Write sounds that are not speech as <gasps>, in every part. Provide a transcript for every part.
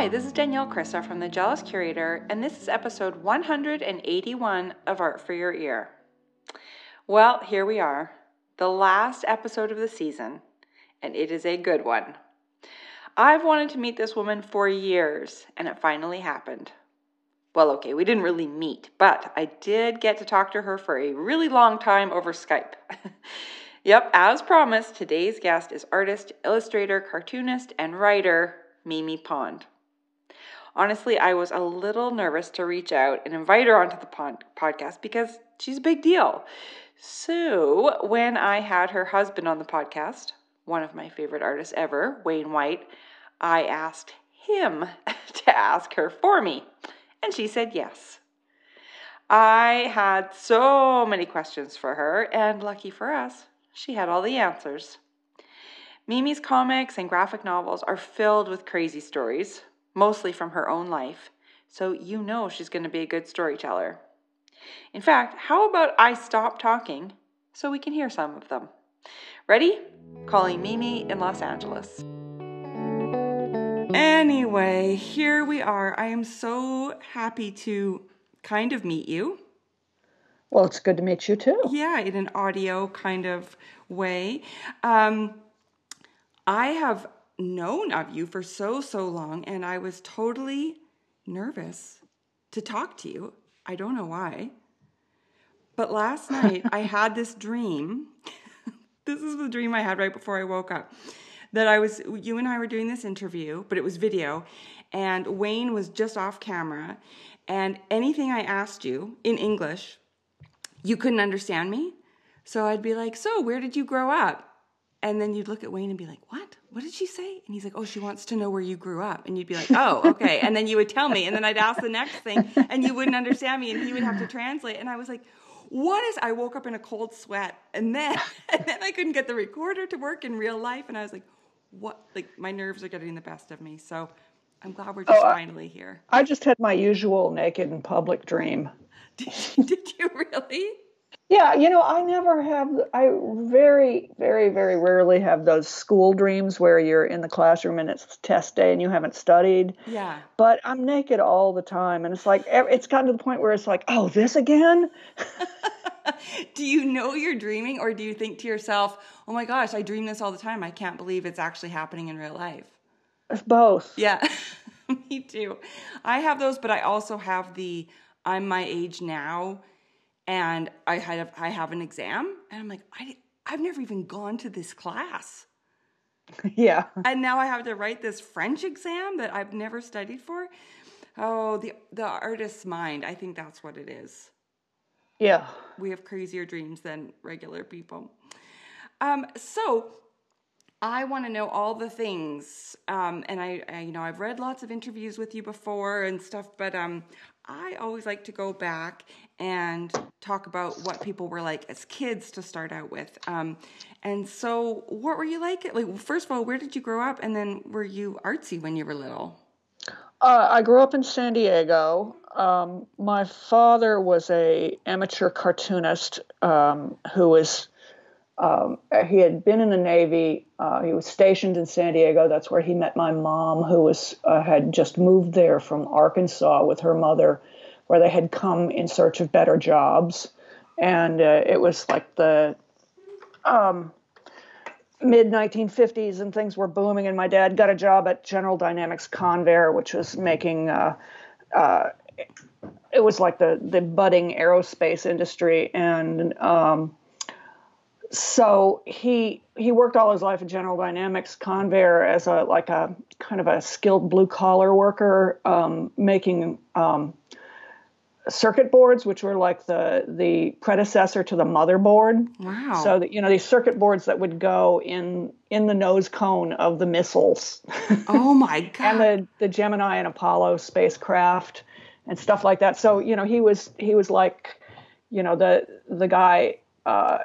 Hi, this is Danielle Krysa from The Jealous Curator, and this is episode 181 of Art for Your Ear. Well, here we are, the last episode of the season, and it is a good one. I've wanted to meet this woman for years, and it finally happened. Well, okay, we didn't really meet, but I did get to talk to her for a really long time over Skype. <laughs> yep, as promised, today's guest is artist, illustrator, cartoonist, and writer Mimi Pond. Honestly, I was a little nervous to reach out and invite her onto the pod- podcast because she's a big deal. So, when I had her husband on the podcast, one of my favorite artists ever, Wayne White, I asked him <laughs> to ask her for me, and she said yes. I had so many questions for her, and lucky for us, she had all the answers. Mimi's comics and graphic novels are filled with crazy stories, mostly from her own life, so you know she's going to be a good storyteller. In fact, how about I stop talking so we can hear some of them? Ready? Calling Mimi in Los Angeles. Anyway, here we are. I am so happy to kind of meet you. Well, it's good to meet you too. Yeah, in an audio kind of way. Um, I have known of you for so, so long, and I was totally nervous to talk to you. I don't know why. But last <laughs> night I had this dream. <laughs> this is the dream I had right before I woke up. That I was, you and I were doing this interview, but it was video, and Wayne was just off camera. And anything I asked you in English, you couldn't understand me. So I'd be like, So, where did you grow up? And then you'd look at Wayne and be like, What? What did she say? And he's like, Oh, she wants to know where you grew up. And you'd be like, Oh, okay. and then you would tell me. And then I'd ask the next thing, and you wouldn't understand me. And he would have to translate. And I was like, what is I woke up in a cold sweat and then <laughs> and then I couldn't get the recorder to work in real life and I was like, what like my nerves are getting the best of me. So I'm glad we're just oh, finally here. I just had my usual naked in public dream. Did, <laughs> did you really? Yeah, you know, I never have, I very, very, very rarely have those school dreams where you're in the classroom and it's test day and you haven't studied. Yeah. But I'm naked all the time. And it's like, it's gotten to the point where it's like, oh, this again? <laughs> do you know you're dreaming or do you think to yourself, oh my gosh, I dream this all the time. I can't believe it's actually happening in real life? It's both. Yeah, <laughs> me too. I have those, but I also have the I'm my age now and I have I have an exam, and I'm like, I I've never even gone to this class. <laughs> Yeah. And now I have to write this French exam that I've never studied for. Oh, the the artist's mind. I think that's what it is. Yeah. We have crazier dreams than regular people. Um, so I want to know all the things, um, and I, I, you know, I've read lots of interviews with you before and stuff, but um, I always like to go back and talk about what people were like as kids to start out with. Um, and so, what were you like? Like, first of all, where did you grow up, and then were you artsy when you were little? Uh, I grew up in San Diego. Um, my father was a amateur cartoonist um, who was um, he had been in the Navy. Uh, he was stationed in San Diego. That's where he met my mom, who was uh, had just moved there from Arkansas with her mother, where they had come in search of better jobs. And uh, it was like the um, mid 1950s, and things were booming. And my dad got a job at General Dynamics Convair, which was making. Uh, uh, it was like the the budding aerospace industry, and um, so he he worked all his life at General Dynamics Convair as a like a kind of a skilled blue collar worker, um, making um, circuit boards, which were like the the predecessor to the motherboard. Wow! So that you know these circuit boards that would go in in the nose cone of the missiles. <laughs> Oh my god! and the the Gemini and Apollo spacecraft and stuff like that. So you know he was he was like you know the the guy. Uh,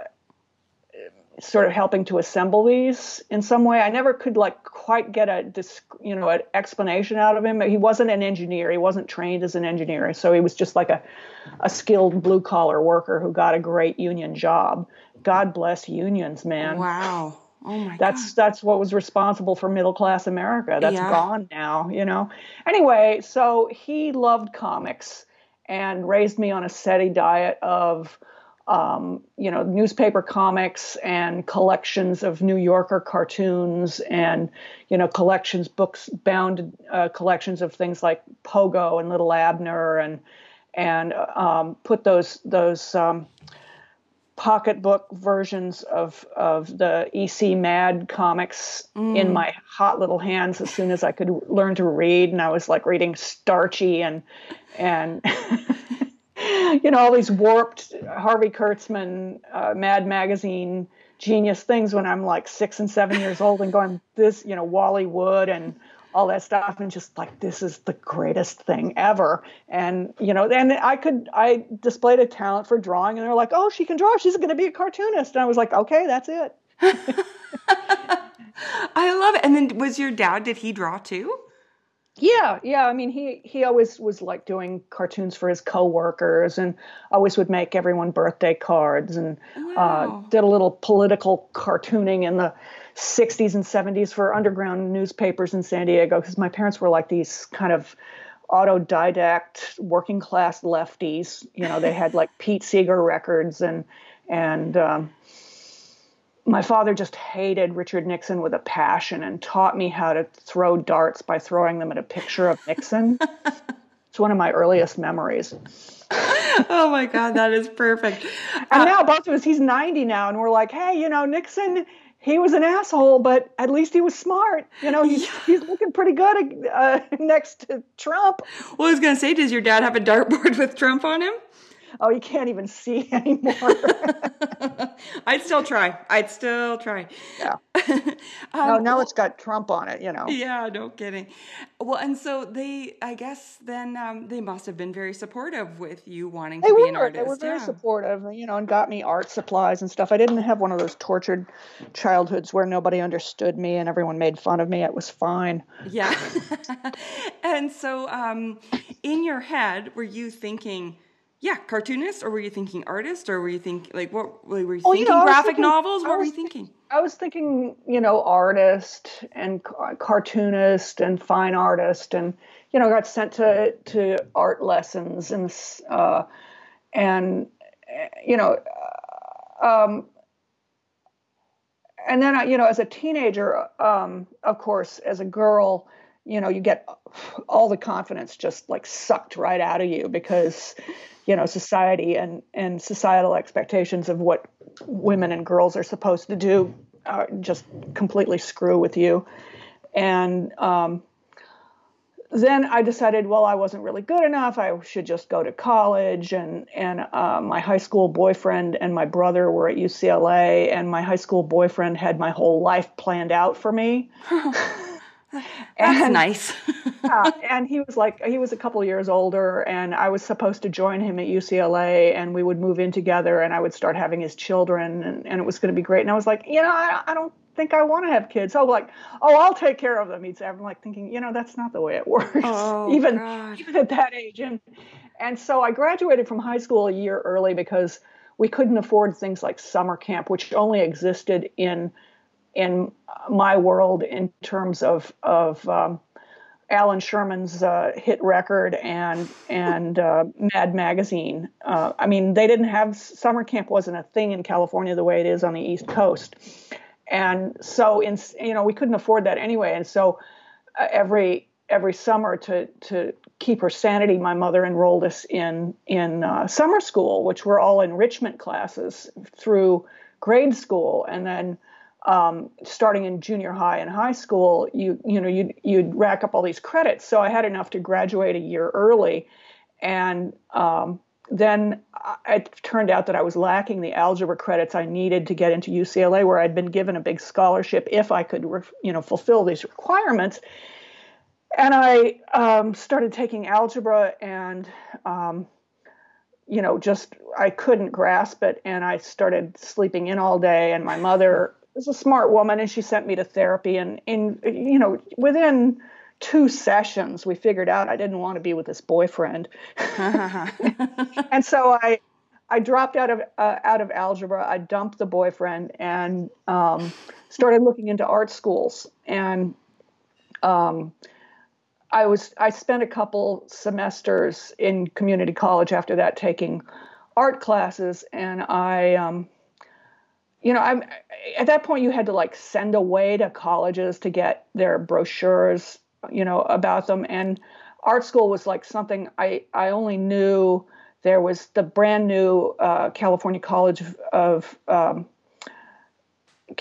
sort of helping to assemble these in some way. I never could like quite get a you know an explanation out of him. He wasn't an engineer. He wasn't trained as an engineer, so he was just like a a skilled blue collar worker who got a great union job. God bless unions, man. Wow. Oh my that's God. that's what was responsible for middle class America. That's Yeah. gone now, you know. Anyway, so he loved comics and raised me on a steady diet of um, you know, newspaper comics and collections of New Yorker cartoons and, you know, collections, books, bound uh, collections of things like Pogo and Little Abner and, and um, put those, those um, pocketbook versions of, of the EC Mad comics in my hot little hands as soon as I could learn to read. And I was like reading Starchy and, and, <laughs> you know, all these warped Harvey Kurtzman, uh, Mad Magazine genius things when I'm like six and seven years old and going, this, you know, Wally Wood and all that stuff. And just like, this is the greatest thing ever. And, you know, and I could, I displayed a talent for drawing and they're like, oh, she can draw. She's going to be a cartoonist. And I was like, okay, that's it. <laughs> I love it. And then was your dad, did he draw too? Yeah, yeah. I mean, he he always was like doing cartoons for his coworkers, and always would make everyone birthday cards, and Wow. uh, did a little political cartooning in the '60s and '70s for underground newspapers in San Diego, because my parents were like these kind of autodidact working class lefties. You know, they had like <laughs> Pete Seeger records, and and um, my father just hated Richard Nixon with a passion and taught me how to throw darts by throwing them at a picture of Nixon. <laughs> it's one of my earliest memories. oh my God, that is perfect. And now both of us, he's 90 now, and we're like, hey, you know, Nixon, he was an asshole, but at least he was smart. You know, he's, he's looking pretty good uh, <laughs> next to Trump. Well, I was going to say, does your dad have a dartboard <laughs> with Trump on him? Oh, you can't even see <laughs> anymore. <laughs> I'd still try. I'd still try. yeah. <laughs> Um, No, now it's got Trump on it, you know. Yeah, no kidding. Well, and so they, I guess, then um, they must have been very supportive with you wanting to They be were. an artist. They were very yeah. supportive, you know, and got me art supplies and stuff. I didn't have one of those tortured childhoods where nobody understood me and everyone made fun of me. It was fine. Yeah. and so, um, in your head, were you thinking, yeah, cartoonist, or were you thinking artist, or were you thinking like what were you Oh, you thinking? know, graphic thinking- novels? What were you thinking? I was thinking, you know, artist and cartoonist and fine artist, and you know, got sent to to art lessons and uh, and uh, you know, uh, um, and then you know, as a teenager, um, of course, as a girl, you know, you get all the confidence just like sucked right out of you because, you know, society and and societal expectations of what women and girls are supposed to do uh, just completely screw with you. And um, then I decided, well, I wasn't really good enough. I should just go to college. And and uh, my high school boyfriend and my brother were at UCLA, and my high school boyfriend had my whole life planned out for me. <laughs> That's And- nice. <laughs> yeah, and he was like he was a couple years older and i was supposed to join him at ucla and we would move in together and i would start having his children and, and it was going to be great and i was like you know i, I don't think i want to have kids so like oh i'll take care of them he'd say i'm like thinking you know that's not the way it <laughs> works Oh, even God. even at that age and and so i graduated from high school a year early because we couldn't afford things like summer camp which only existed in in my world in terms of of um, Allan Sherman's uh, hit record and and uh, Mad Magazine. Uh, I mean, they didn't have summer camp wasn't a thing in California the way it is on the East Coast, and so in you know we couldn't afford that anyway. And so uh, every every summer to to keep her sanity, my mother enrolled us in in uh, summer school, which were all enrichment classes through grade school, and then um, starting in junior high and high school, you you know you'd you'd rack up all these credits. So I had enough to graduate a year early, and um, then it turned out that I was lacking the algebra credits I needed to get into UCLA, where I'd been given a big scholarship if I could you know fulfill these requirements. And I um, started taking algebra and um, you know, just I couldn't grasp it, and I started sleeping in all day. And my mother was a smart woman, and she sent me to therapy. And in you know, within two sessions, we figured out I didn't want to be with this boyfriend, <laughs> and so I I dropped out of uh, out of algebra. I dumped the boyfriend and um, started looking into art schools, and um, I was I spent a couple semesters in community college after that taking art classes, and I. Um, you know, I'm at that point you had to like send away to colleges to get their brochures, you know, about them. And art school was like something I I only knew there was the brand new uh, California College of, um,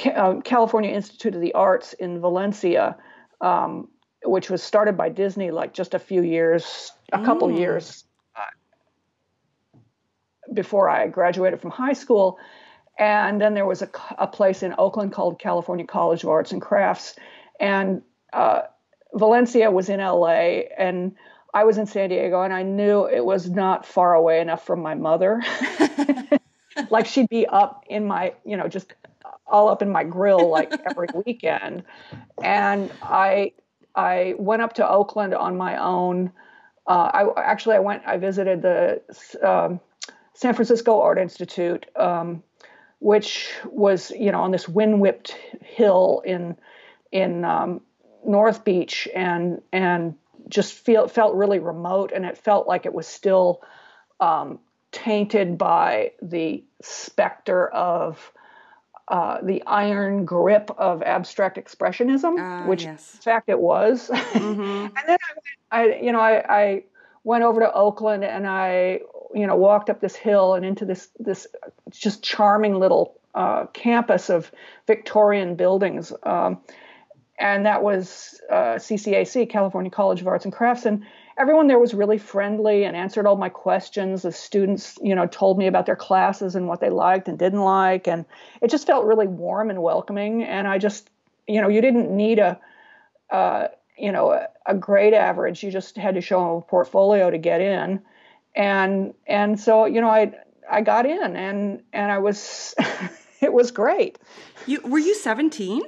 uh, California Institute of the Arts in Valencia, um, which was started by Disney like just a few years, a couple mm. years uh, before I graduated from high school. And then there was a, a place in Oakland called California College of Arts and Crafts. And uh, Valencia was in LA, and I was in San Diego, and I knew it was not far away enough from my mother. <laughs> like she'd be up in my, you know, just all up in my grill like every <laughs> weekend. And I I went up to Oakland on my own. Uh, I actually I went I visited the um, San Francisco Art Institute. Um, which was you know on this wind-whipped hill in in um, North Beach and and just feel felt really remote and it felt like it was still um, tainted by the specter of uh, the iron grip of abstract expressionism, uh, which yes. in fact it was. <laughs> Mm-hmm. and then I, I, you know, I, I went over to Oakland and I you know walked up this hill and into this this just charming little uh, campus of Victorian buildings. Um, and that was uh, CCAC, California College of Arts and Crafts, and everyone there was really friendly and answered all my questions. The students, you know, told me about their classes and what they liked and didn't like, and it just felt really warm and welcoming. And I just, you know, you didn't need a, uh, you know, a, a grade average. You just had to show a portfolio to get in and and so you know I I got in and and I was <laughs> it was great. You were you 17?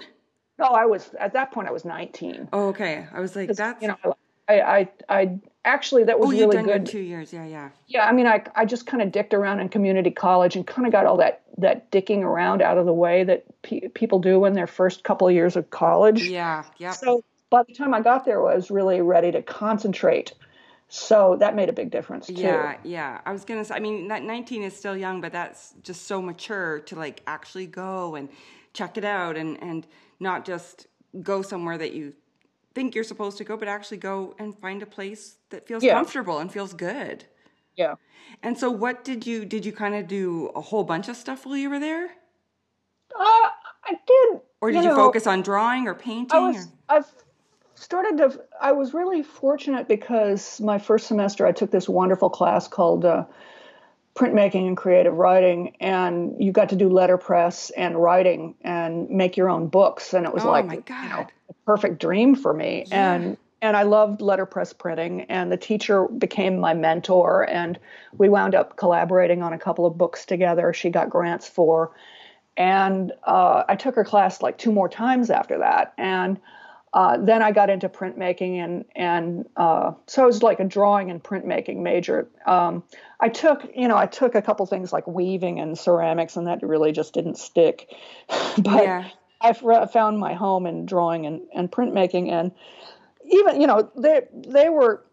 No, I was at that point I was 19. Oh, okay. I was like that's you know I I I actually that was oh, really good. two years, yeah, yeah. Yeah, I mean I I just kind of dicked around in community college and kind of got all that that dicking around out of the way that pe- people do in their first couple of years of college. Yeah, yeah. So by the time I got there, I was really ready to concentrate so that made a big difference too. Yeah, yeah. I was gonna say. I mean, that 19 is still young, but that's just so mature to like actually go and check it out, and and not just go somewhere that you think you're supposed to go, but actually go and find a place that feels yeah. comfortable and feels good. Yeah. And so, what did you did you kind of do a whole bunch of stuff while you were there? Uh, I did. Or did you, know, focus on drawing or painting? I was, I've started to i was really fortunate because my first semester i took this wonderful class called uh, printmaking and creative writing and you got to do letterpress and writing and make your own books and it was oh, like you know, a perfect dream for me. Yeah. and and i loved letterpress printing and the teacher became my mentor and we wound up collaborating on a couple of books together. She got grants for and uh, i took her class like two more times after that and uh, then I got into printmaking, and and uh, so I was like a drawing and printmaking major. Um, I took, you know, I took a couple things like weaving and ceramics, and that really just didn't stick. <laughs> but yeah. I found my home in drawing and, and printmaking, and even, you know, they they were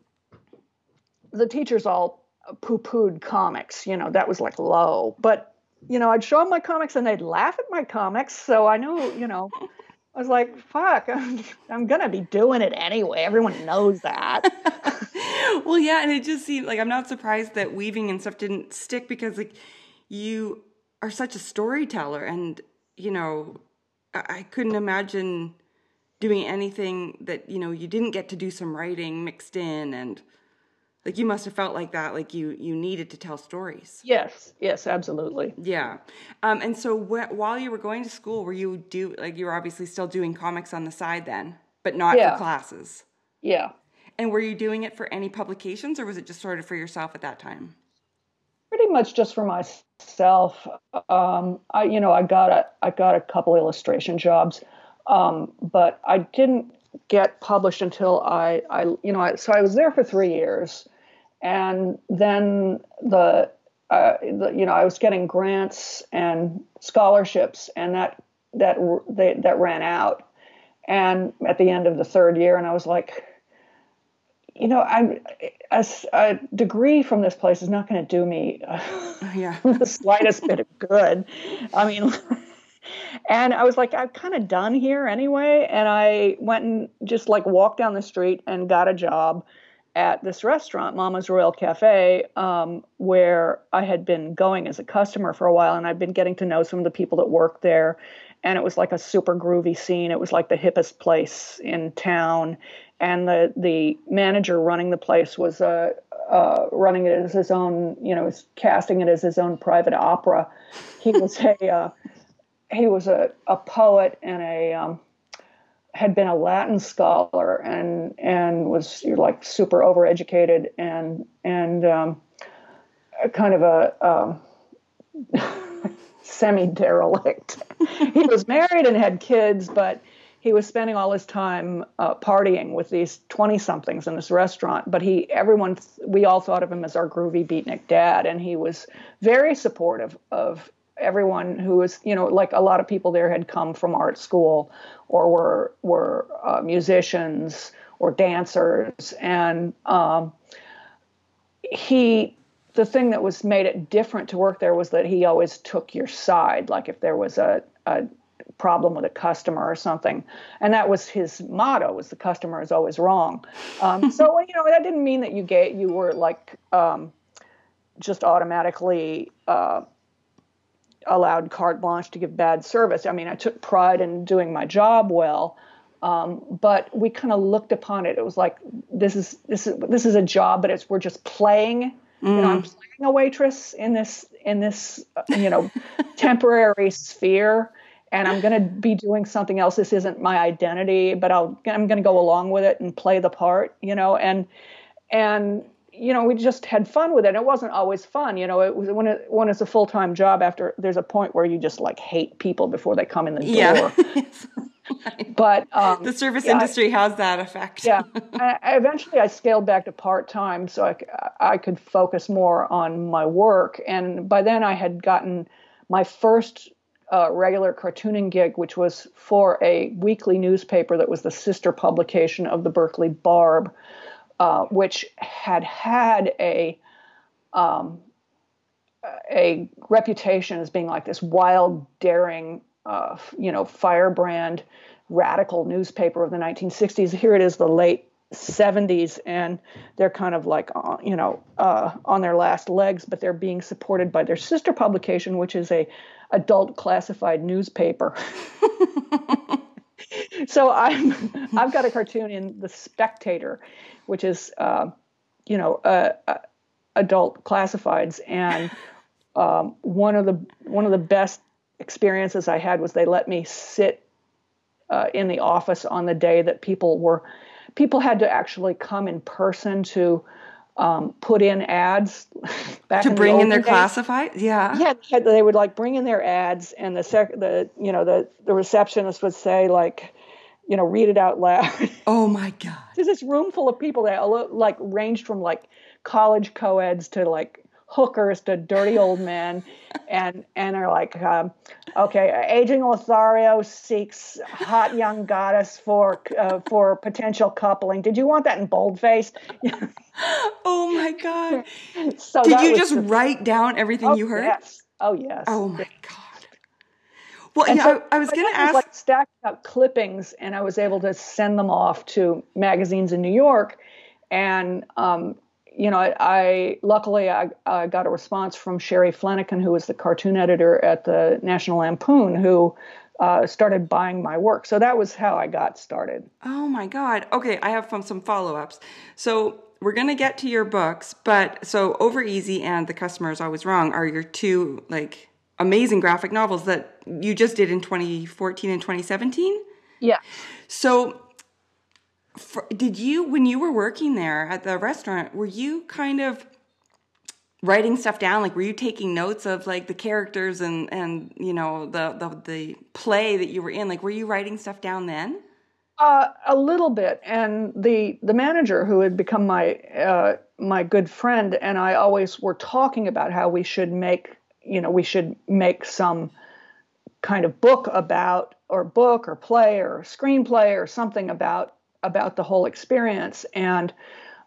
the teachers all poo-pooed comics. You know, that was like low, but you know, I'd show them my comics, and they'd laugh at my comics, so I knew, you know. I was like, fuck, I'm, I'm going to be doing it anyway. Everyone knows that. <laughs> well, yeah. And it just seemed like I'm not surprised that weaving and stuff didn't stick because, like, you are such a storyteller. And, you know, I, I couldn't imagine doing anything that, you know, you didn't get to do some writing mixed in and like you must have felt like that like you you needed to tell stories. Yes yes absolutely. Yeah. Um, and so wh- while you were going to school were you do like you were obviously still doing comics on the side then but not yeah. for classes? Yeah. And were you doing it for any publications or was it just sort of for yourself at that time? Pretty much just for myself. Um, i you know i got a i got a couple illustration jobs um, but i didn't get published until I, I you know, I, so I was there for three years, and then the, uh, the, you know I was getting grants and scholarships, and that that they, that ran out, and at the end of the third year, and I was like, you know, I'm a, a degree from this place is not going to do me uh, <laughs> yeah. <laughs> the slightest bit of good. I mean. <laughs> and I was like, I'm kind of done here anyway. And I went and just like walked down the street and got a job at this restaurant, Mama's Royal Cafe, um, where I had been going as a customer for a while, and I'd been getting to know some of the people that worked there. And it was like a super groovy scene. It was like the hippest place in town, and the the manager running the place was uh, uh, running it as his own, you know, casting it as his own private opera. He was a uh, he was a, a poet and a um, had been a Latin scholar and and was like super overeducated and and um, kind of a um, <laughs> semi derelict. he was married and had kids, but he was spending all his time uh, partying with these 20 somethings in this restaurant but he everyone we all thought of him as our groovy beatnik dad and he was very supportive of everyone who was, you know, like a lot of people there had come from art school or were were uh, musicians or dancers, and um, he. The thing that was made it different to work there was that he always took your side. Like if there was a, a problem with a customer or something, and that was his motto: "Was the customer is always wrong." Um, <laughs> so you know that didn't mean that you get you were like um, just automatically uh, allowed carte blanche to give bad service. I mean, I took pride in doing my job well, um, but we kind of looked upon it. It was like this is this is this is a job, but it's we're just playing. Mm. You know, I'm playing a waitress in this in this uh, you know <laughs> temporary sphere, and I'm going to be doing something else. This isn't my identity, but I'll I'm going to go along with it and play the part. You know, and and you know, we just had fun with it. And It wasn't always fun, you know. It was when it when it's a full time job. After there's a point where you just like hate people before they come in the door. <laughs> Yeah. but um, the service yeah, industry has that effect. yeah. <laughs> I, eventually, I scaled back to part time so I, I could focus more on my work. And by then, I had gotten my first uh, regular cartooning gig, which was for a weekly newspaper that was the sister publication of the Berkeley Barb uh, which had had a um, a reputation as being like this wild, daring, uh, you know, firebrand, radical newspaper of the 1960s. Here it is, the late 70s, and they're kind of like, uh, you know, uh, on their last legs, but they're being supported by their sister publication, which is a adult classified newspaper. <laughs> <laughs> so I'm I've got a cartoon in the Spectator, which is uh, you know uh, uh, adult classifieds, and <laughs> um, one of the one of the best experiences I had was they let me sit uh, in the office on the day that people were people had to actually come in person to um, put in ads <laughs> to in bring the in their classified yeah. Yeah they would like bring in their ads and the sec the you know the the receptionist would say like you know, read it out loud. <laughs> Oh my God. There's this room full of people that like ranged from like college co-eds to like hookers to dirty old men <laughs> and and are like um, okay aging lothario seeks hot young goddess for uh, for potential coupling. Did you want that in boldface? <laughs> Oh my god. So did you just the, write down everything oh, you heard? yes. Oh yes. Oh my well, and yeah, so I, I, was going to ask. Like stacking up clippings, and I was able to send them off to magazines in New York, and um, you know, I, I luckily I, I, got a response from Shary Flenniken, who was the cartoon editor at the National Lampoon, who uh, started buying my work. So that was how I got started. Oh my God! Okay, I have some follow ups. So we're going to get to your books, but so Over Easy and The Customer is Always Wrong are your two like amazing graphic novels that you just did in 2014 and 2017. Yeah. So, for, did you, when you were working there at the restaurant, were you kind of writing stuff down? Like, were you taking notes of like the characters and and you know the the the play that you were in? Like, were you writing stuff down then? Uh, a little bit, and the the manager who had become my uh, my good friend and I always were talking about how we should make you know we should make some kind of book about or book or play or screenplay or something about about the whole experience. And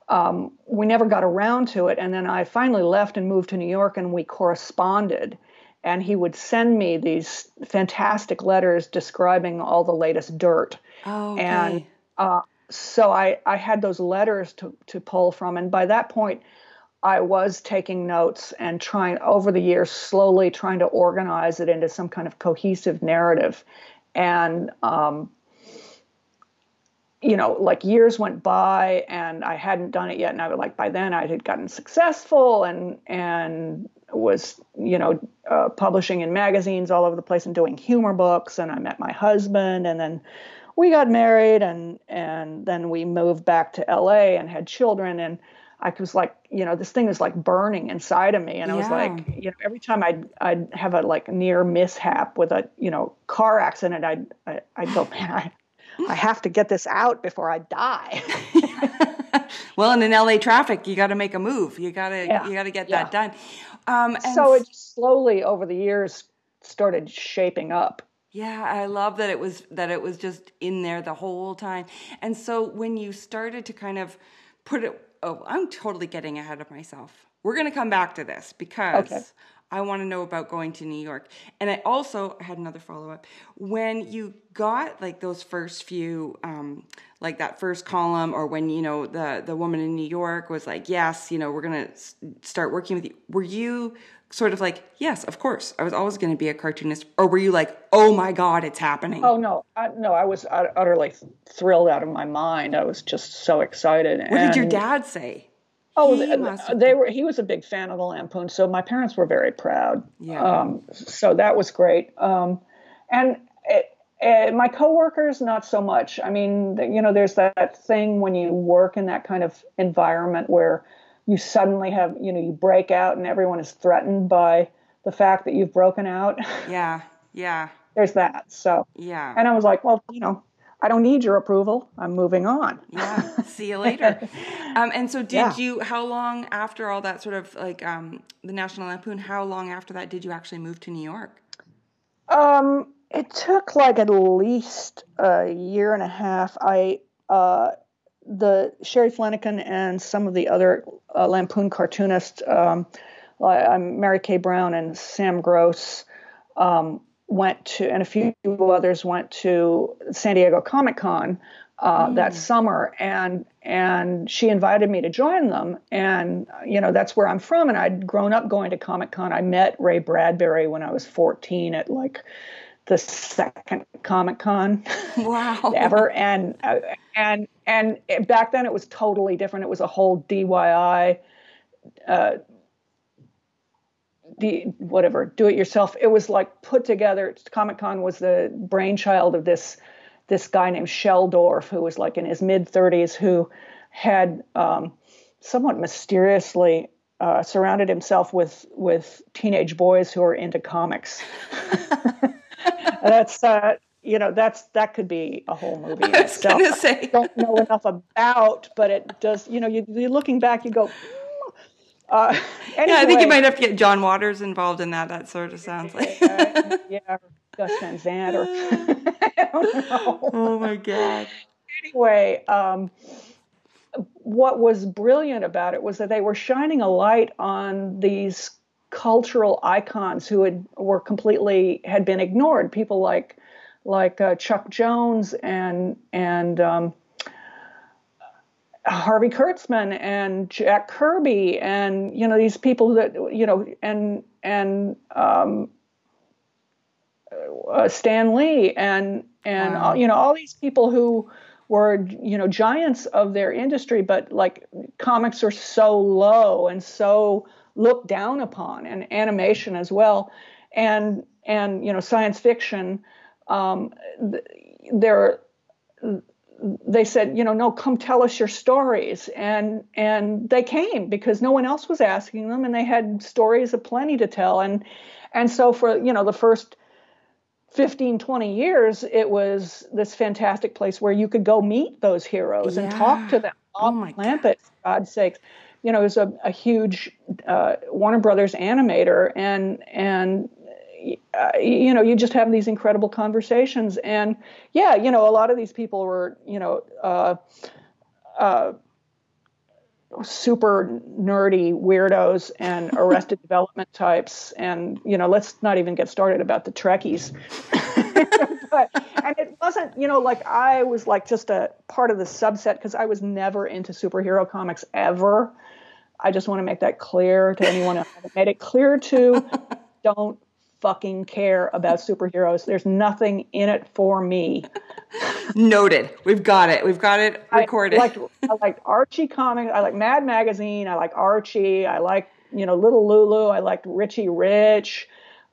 um, we never got around to it. And then i finally left and moved to new york and we corresponded. And he would send me these fantastic letters describing all the latest dirt. Oh, okay. and uh, so I, I had those letters to, to pull from. And by that point i was taking notes and trying over the years slowly trying to organize it into some kind of cohesive narrative. And um, you know like years went by and i hadn't done it yet. And i was like by then i had gotten successful and and was you know uh, publishing in magazines all over the place and doing humor books. And i met my husband and then we got married and and then we moved back to la and had children. And i was like you know this thing is like burning inside of me and i was like you know every time i'd i'd have a like near mishap with a you know car accident i'd I- i'd go man i I have to get this out before I die. <laughs> well, and in LA traffic, you got to make a move. You got to Yeah. you got to get Yeah. that done. Um, and so it just slowly over the years started shaping up. Yeah, I love that it was that it was just in there the whole time. And so when you started to kind of put it oh, I'm totally getting ahead of myself. We're going to come back to this because Okay. I want to know about going to New York. And I also had another follow up. When you got like those first few um like that first column or when you know the the woman in New York was like, "Yes, you know, we're going to start working with you." Were you sort of like, "Yes, of course. I was always going to be a cartoonist." Or were you like, "Oh my god, it's happening." Oh no, I, no, I was utterly thrilled out of my mind. I was just so excited. What did your dad say? Oh, He th- they were. He was a big fan of the Lampoon, so my parents were very proud. Yeah. Um, so that was great. Um, and it, it, my coworkers, not so much. I mean, you know, there's that thing when you work in that kind of environment where you suddenly have, you know, you break out and everyone is threatened by the fact that you've broken out. <laughs> Yeah, yeah, there's that. So, yeah. and I was like, well, you know, I don't need your approval. I'm moving on. yeah. See you later. <laughs> Um, and so, did Yeah. you? How long after all that sort of like um, the National Lampoon? How long after that did you actually move to New York? Um, it took like at least a year and a half. I uh, the Shary Flenniken and some of the other uh, Lampoon cartoonists, um, um, Mary Kay Brown and Sam Gross, um, went to, and a few others went to San Diego Comic Con uh, that summer, and and she invited me to join them, and you know that's where I'm from, and I'd grown up going to Comic Con. I met Ray Bradbury when I was 14 at like the second Comic Con <laughs> Wow. ever, and uh, and and back then it was totally different. It was a whole DIY. Uh, the whatever do it yourself it was like put together comic con was the brainchild of this this guy named Shel Dorf who was like in his mid 30s who had um, somewhat mysteriously uh, surrounded himself with with teenage boys who are into comics <laughs> <laughs> that's uh, you know that's that could be a whole movie I was itself gonna say. don't know enough about but it does you know you, you're looking back you go "Hmm." uh, <laughs> Yeah, I think you might have to get John Waters involved in that. That sort of sounds like. <laughs> uh, yeah, or Gus Van Sant, or I don't know. oh my god. Anyway, um, what was brilliant about it was that they were shining a light on these cultural icons who had were completely had been ignored. People like like uh, Chuck Jones and and um, Harvey Kurtzman and Jack Kirby and you know these people that you know and and um, uh, Stan Lee and and Wow. all, you know all these people who were you know giants of their industry, but like comics are so low and so looked down upon, and animation as well, and and you know science fiction. Um, th- there they said, you know, no, come tell us your stories. And and they came because no one else was asking them and they had stories aplenty to tell. And and so for, you know, the first 15, 20 years, it was this fantastic place where you could go meet those heroes and talk to them. Oh my Bob Clampett, for God's sakes. You know, was a, a huge uh, Warner Brothers animator and and uh, you know, you just have these incredible conversations. And yeah, you know, a lot of these people were, you know, uh, uh, super nerdy weirdos and <laughs> arrested development types. And, you know, let's not even get started about the Trekkies. <laughs> but, and it wasn't, you know, like I was like just a part of the subset because I was never into superhero comics ever. I just want to make that clear to anyone I made it clear to. <laughs> Don't fucking care about superheroes. There's nothing in it for me. Noted. We've got it. We've got it recorded. I like, I like Archie comics. I like Mad Magazine. I like Archie. I like, you know, Little Lulu. I like Richie Rich.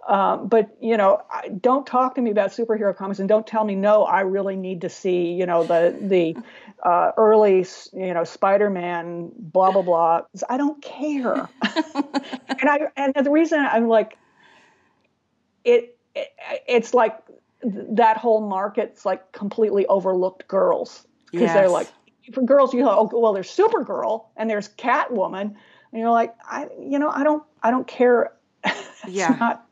Um, but you know, don't talk to me about superhero comics and don't tell me no. I really need to see you know the the uh, early you know Spider-Man blah blah blah. I don't care. <laughs> and I and the reason I'm like it, it it's like that whole market's like completely overlooked girls because yes. they're like for girls you know oh, well there's Supergirl and there's Catwoman and you're like I you know I don't I don't care. <laughs> yeah. Not,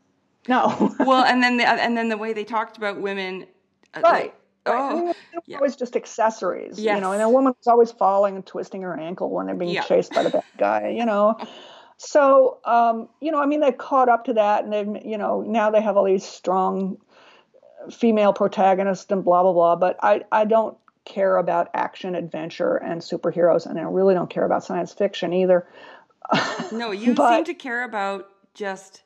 no. <laughs> well, and then the and then the way they talked about women. Uh, right. Like, Oh, yeah. always just accessories, yes. you know. And a woman was always falling and twisting her ankle when they're being yeah. chased by the bad guy, you know. So, um, you know, I mean, they've caught up to that, and they've, you know, now they have all these strong female protagonists and blah blah blah. But I, I don't care about action, adventure, and superheroes, and I really don't care about science fiction either. No, <laughs> you but, seem to care about just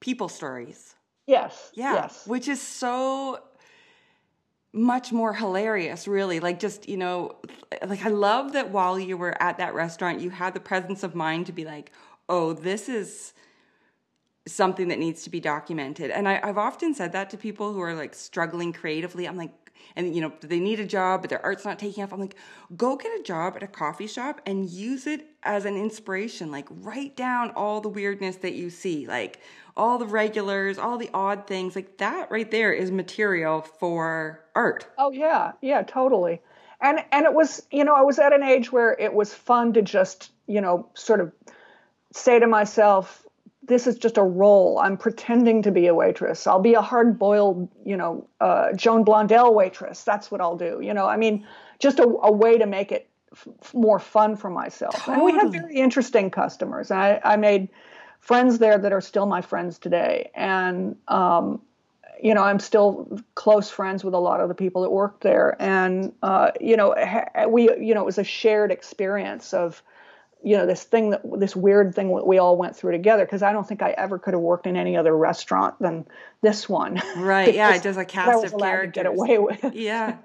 people stories. Yes. Yeah. Yes. Which is so much more hilarious, really. Like, just, you know, like I love that while you were at that restaurant, you had the presence of mind to be like, oh, this is something that needs to be documented. And I, have often said that to people who are like struggling creatively. I'm like, and you know, they need a job, but their art's not taking off. I'm like, go get a job at a coffee shop and use it as an inspiration. Like, write down all the weirdness that you see, like all the regulars, all the odd things. Like, that right there is material for art. Oh, yeah. Yeah, totally. And, and it was, you know, I was at an age where it was fun to just, you know, sort of say to myself, this is just a role. I'm pretending to be a waitress. I'll be a hard boiled, you know, uh, Joan Blondell waitress. That's what I'll do. You know, I mean, just a, a way to make it f- more fun for myself. Totally. And we had very interesting customers. I, I made friends there that are still my friends today. And, um, you know, I'm still close friends with a lot of the people that worked there. And, uh, you know, we, you know, it was a shared experience of, you know this thing that this weird thing that we all went through together because I don't think I ever could have worked in any other restaurant than this one. Right. <laughs> yeah. It does a cast of characters. get away with. yeah.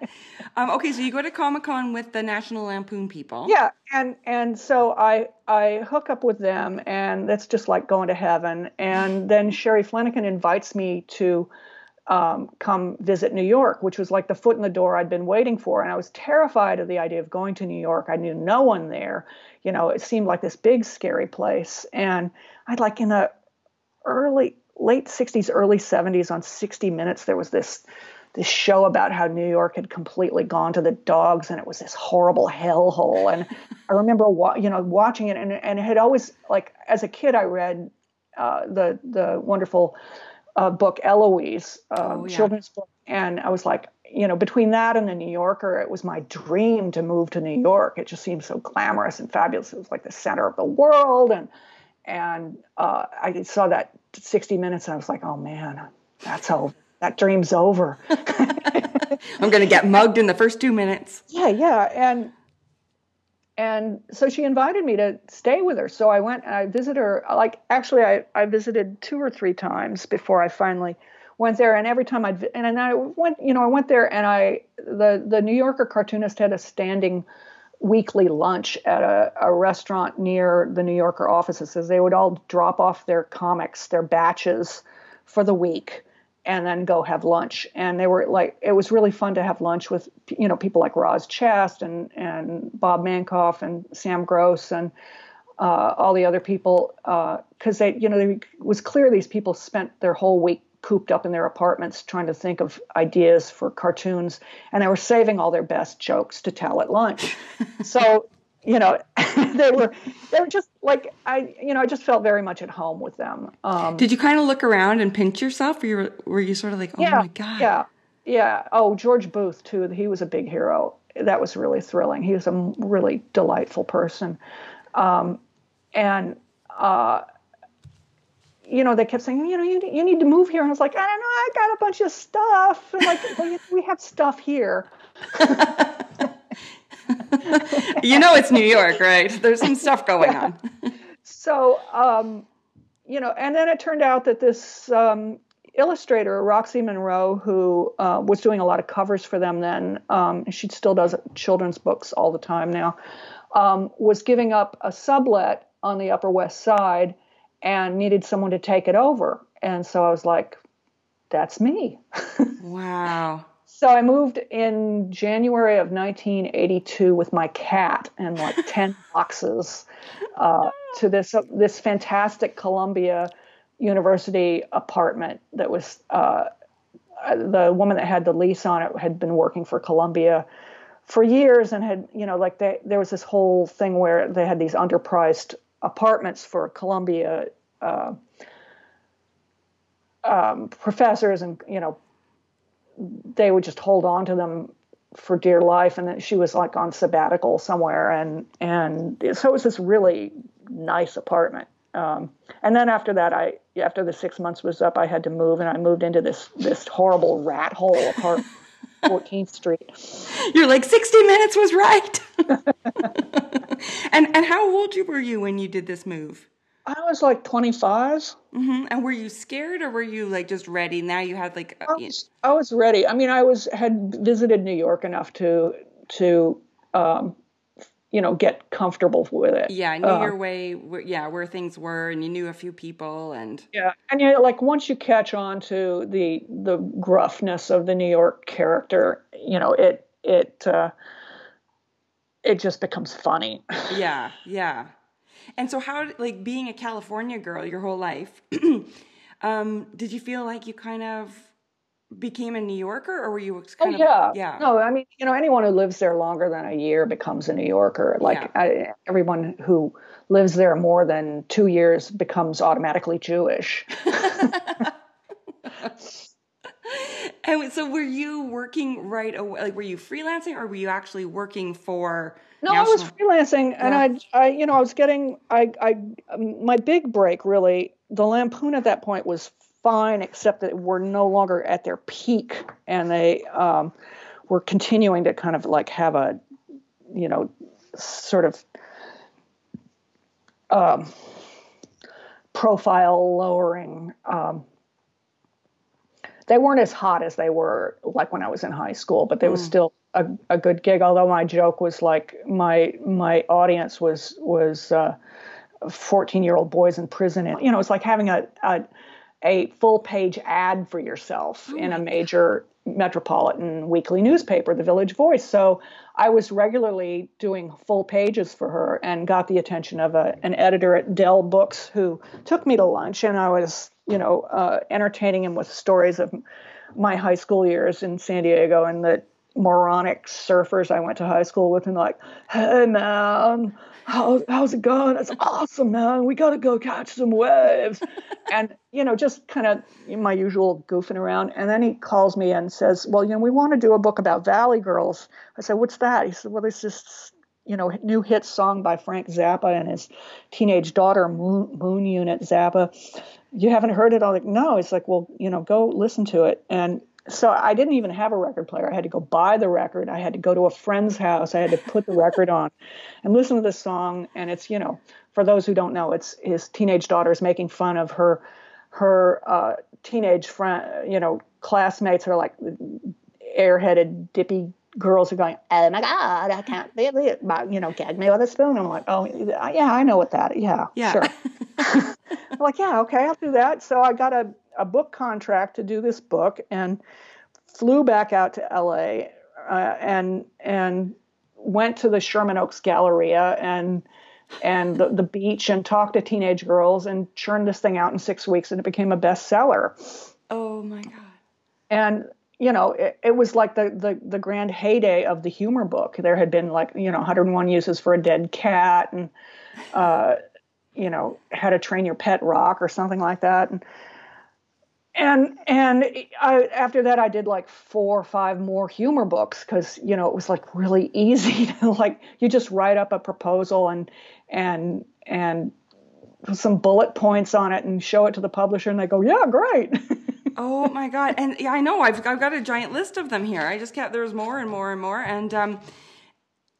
Um, okay. So you go to Comic Con with the National Lampoon people. Yeah. And and so I I hook up with them and that's just like going to heaven. And then Shary Flenniken invites me to um, come visit New York, which was like the foot in the door I'd been waiting for. And I was terrified of the idea of going to New York. I knew no one there. You know, it seemed like this big, scary place. And I'd like in the early, late 60s, early 70s on 60 Minutes, there was this this show about how New York had completely gone to the dogs and it was this horrible hellhole. And I remember, wa- you know, watching it and, and it had always like, as a kid, I read uh, the, the wonderful uh, book Eloise, um, oh, yeah. children's book, and I was like, you know, between that and the New Yorker, it was my dream to move to New York. It just seemed so glamorous and fabulous. It was like the center of the world, and and uh, I saw that 60 Minutes, and I was like, oh man, that's over. That dream's over. <laughs> I'm going to get mugged in the first two minutes. Yeah, yeah, and and so she invited me to stay with her. So I went and I visited her. Like actually, I, I visited two or three times before I finally went there. And every time I and then I went, you know, I went there and I the the New Yorker cartoonist had a standing weekly lunch at a, a restaurant near the New Yorker offices. They would all drop off their comics, their batches for the week and then go have lunch. And they were like, it was really fun to have lunch with, you know, people like Roz Chast and, and Bob Mankoff and Sam Gross and uh, all the other people. Because uh, they, you know, it was clear these people spent their whole week cooped up in their apartments trying to think of ideas for cartoons. And they were saving all their best jokes to tell at lunch. <laughs> so you know, <laughs> they were they were just like I you know I just felt very much at home with them. Um, Did you kind of look around and pinch yourself? Or you were, were you sort of like, oh yeah, my god? Yeah, yeah. Oh, George Booth too. He was a big hero. That was really thrilling. He was a really delightful person, um, and. Uh, you know, they kept saying, you know, you, you need to move here. And I was like, I don't know, I got a bunch of stuff. And like, well, we have stuff here. <laughs> you know, it's New York, right? There's some stuff going yeah. on. so, um, you know, and then it turned out that this um, illustrator, Roxie Munro, who uh, was doing a lot of covers for them then, um, she still does children's books all the time now, um, was giving up a sublet on the Upper West Side and needed someone to take it over. And so I was like, that's me. <laughs> wow. So I moved in January of 1982 with my cat and like <laughs> 10 boxes uh, to this uh, this fantastic Columbia University apartment that was uh, the woman that had the lease on it had been working for Columbia for years and had you know like they, there was this whole thing where they had these underpriced apartments for Columbia uh, um, professors, and you know, they would just hold on to them for dear life. And then she was like on sabbatical somewhere, and and so it was this really nice apartment. Um, and then after that, I after the six months was up, I had to move, and I moved into this this horrible rat hole apartment. <laughs> 14th Street. You're like 60 minutes was right. <laughs> and and how old were you when you did this move? I was like 25. Mm-hmm. And were you scared or were you like just ready? Now you had like. I was, I was ready. I mean, I was had visited New York enough to to um, you know get comfortable with it. Yeah, I knew your way. Yeah, where things were, and you knew a few people, and yeah, and you know, like once you catch on to the the gruffness of the New York character, you know, it it uh, it just becomes funny. Yeah, yeah. And so, how like being a California girl your whole life, <clears throat> um, did you feel like you kind of became a New Yorker, or were you kind oh, yeah. of yeah? No, I mean, you know, anyone who lives there longer than a year becomes a New Yorker. Like yeah. I, everyone who lives there more than two years becomes automatically Jewish. <laughs> and so, were you working right away? Like, were you freelancing, or were you actually working for? No? I was freelancing, yeah. and I, I, you know, I was getting, I, I, my big break really. The Lampoon at that point was fine, except that we're no longer at their peak, and they um, were continuing to kind of like have a, you know, sort of um, profile lowering. Um, they weren't as hot as they were like when I was in high school, but they mm. was still a, a, good gig. Although my joke was like my my audience was was uh, 14 year old boys in prison, and you know it's like having a, a a full page ad for yourself oh in a major metropolitan weekly newspaper, the Village Voice. So I was regularly doing full pages for her and got the attention of a, an editor at Dell Books who took me to lunch and I was, you know, uh, entertaining him with stories of my high school years in San Diego and the moronic surfers I went to high school with and like, hey man, how, how's it going? That's awesome, man. We got to go catch some waves. <laughs> and, you know, just kind of my usual goofing around. And then he calls me and says, well, you know, we want to do a book about Valley Girls. I said, what's that? He said, well, there's this, you know, new hit song by Frank Zappa and his teenage daughter, Moon, Moon Unit Zappa. You haven't heard it? I'm like, no. It's like, well, you know, go listen to it. And so I didn't even have a record player. I had to go buy the record. I had to go to a friend's house. I had to put the record on and listen to the song. And it's, you know, for those who don't know, it's his teenage daughter is making fun of her her uh, teenage friend, you know, classmates are like airheaded, dippy girls are going, oh my God, I can't believe it. But, you know, gag me with a spoon. I'm like, oh, yeah, I know what that. Yeah, yeah. sure. <laughs> I'm like, yeah, okay, I'll do that. So I got a a book contract to do this book and flew back out to LA uh, and and went to the Sherman Oaks Galleria and and the, the beach and talked to teenage girls and churned this thing out in six weeks and it became a bestseller. Oh my god! And you know, it, it, was like the, the the grand heyday of the humor book. There had been like you know 101 uses for a dead cat, and uh, you know, How to Train Your Pet Rock or something like that, and and and I, after that I did like four or five more humor books because you know it was like really <laughs> easy to like you just write up a proposal and and and some bullet points on it and show it to the publisher and they go yeah great <laughs> oh my god! And yeah, I know I've I've got a giant list of them here. I just kept there's more and more and more. And um,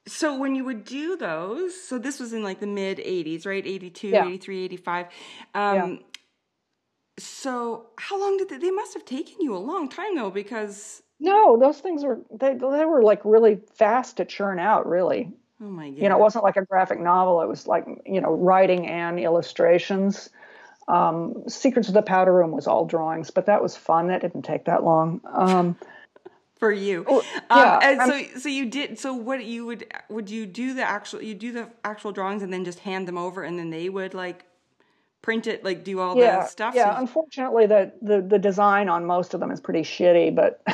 so when you would do those, so this was in like the mid '80s, right? 82, yeah. 83, 85. Um, yeah. So how long did they? They must have taken you a long time though, because no, those things were they they were like really fast to churn out. Really. Oh my god! You know, it wasn't like a graphic novel. It was like you know writing and illustrations. Um, Secrets of the Powder Room was all drawings, but that was fun. That didn't take that long. Um, <laughs> for you. Oh, yeah, um, and so so you did so what you would would you do the actual you do the actual drawings and then just hand them over and then they would like print it like do all yeah, the stuff yeah so unfortunately the, the the design on most of them is pretty shitty but <laughs>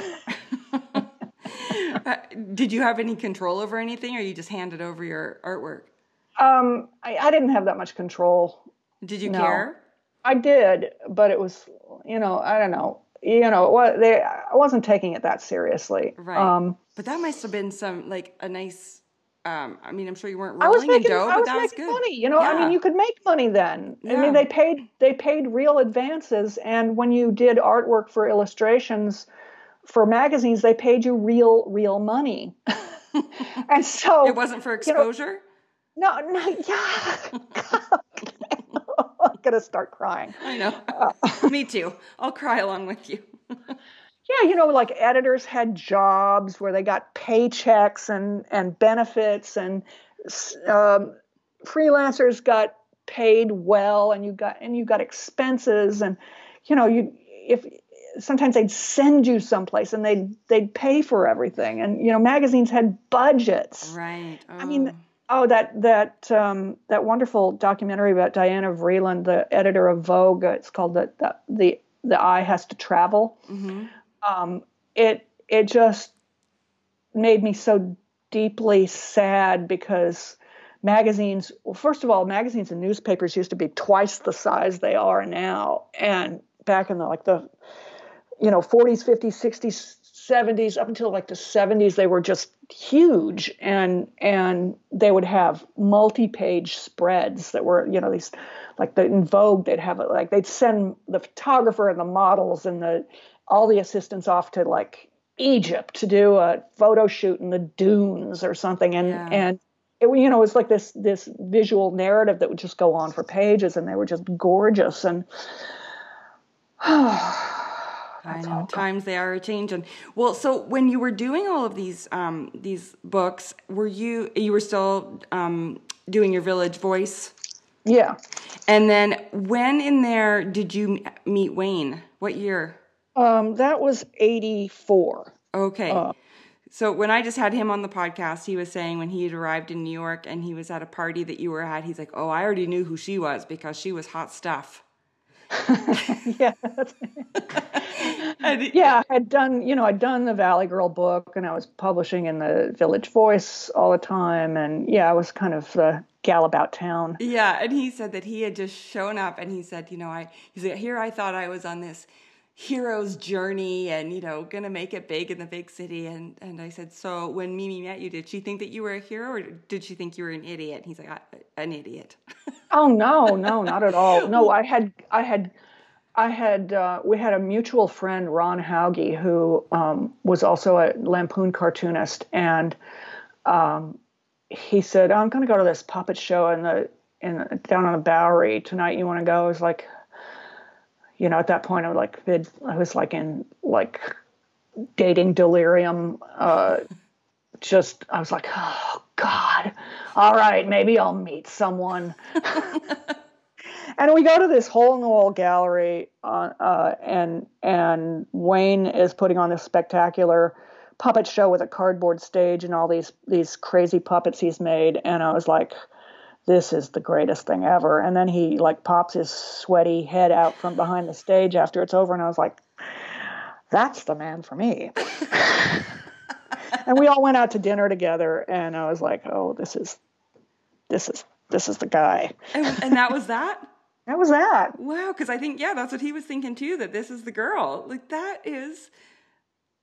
<laughs> uh, did you have any control over anything or you just handed over your artwork um i, I didn't have that much control did you no. care I did, but it was, you know, I don't know. You know, what they I wasn't taking it that seriously. Right. Um, but that must have been some like a nice um, I mean, I'm sure you weren't rolling I was making, dough, I was that was good. Money, you know, yeah. I mean, you could make money then. Yeah. I mean, they paid they paid real advances, and when you did artwork for illustrations for magazines, they paid you real real money. <laughs> and so <laughs> it wasn't for exposure. You know, no, no, yeah. <laughs> I'm gonna start crying. I know. Uh, Me too. I'll cry along with you. Yeah, you know, like editors had jobs where they got paychecks and and benefits, and um, freelancers got paid well, and you got and you got expenses, and you know, you if sometimes they'd send you someplace and they'd they'd pay for everything, and you know, magazines had budgets. Right. Oh. I mean Oh, that that um, that wonderful documentary about Diana Vreeland, the editor of Vogue. It's called the the the, the Eye Has to Travel. Mm-hmm. Um, it it just made me so deeply sad because magazines well first of all magazines and newspapers used to be twice the size they are now. And back in the like the you know 40s 50s 60s 70s up until like the 70s they were just huge. And and they would have multi-page spreads that were you know these like the in vogue they'd have it like they'd send the photographer and the models and the all the assistants off to like egypt to do a photo shoot in the dunes or something and yeah. and it, you know it was like this this visual narrative that would just go on for pages and they were just gorgeous and <sighs> I know times they are a changing. Well, so when you were doing all of these um, these books, were you you were still um, doing your Village Voice? Yeah. And then when in there did you meet Wayne? What year? Um, that was eighty four. Okay. Uh, so when I just had him on the podcast, he was saying when he had arrived in New York and he was at a party that you were at, he's like, "Oh, I already knew who she was because she was hot stuff." <laughs> yeah. <laughs> yeah, I had done, you know, I'd done the Valley Girl book and I was publishing in the Village Voice all the time. And yeah, I was kind of the gal about town. Yeah. And he said that he had just shown up and he said, you know, I, he's like, here I thought I was on this hero's journey and you know gonna make it big in the big city. And and i said so when mimi met you did she think that you were a hero or did she think you were an idiot? And he's like an idiot. <laughs> Oh no no not at all. No i had i had i had uh, we had a mutual friend ron hauge who um, was also a lampoon cartoonist. And um, he said i'm to go to this puppet show in the in down on the bowery tonight. You want to go? I was like you know, at that point, I was like, I was like in like dating delirium. Uh, just, I was like, oh God, all right, maybe I'll meet someone. <laughs> and we go to this hole in the wall gallery, uh, uh, and and Wayne is putting on this spectacular puppet show with a cardboard stage and all these these crazy puppets he's made. And I was like, this is the greatest thing ever. And then he like pops his sweaty head out from behind the stage after it's over, and I was like, that's the man for me. <laughs> and we all went out to dinner together, and I was like, oh, this is, this is, this is the guy. And, and that was that. <laughs> that was that. Wow, because I think yeah, that's what he was thinking too. That this is the girl. Like that is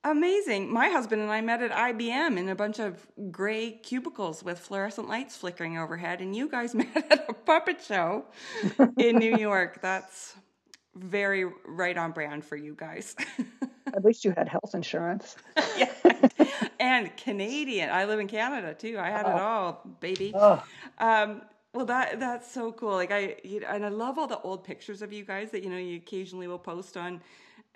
amazing. My husband and I met at IBM in a bunch of gray cubicles with fluorescent lights flickering overhead, and you guys <laughs> met at a puppet show in New <laughs> York. That's very right on brand for you guys. <laughs> At least you had health insurance. yeah, and Canadian. I live in Canada too. I had oh. it all, baby. Oh. Um, well, that that's so cool. Like I, you know, and I love all the old pictures of you guys that you know you occasionally will post on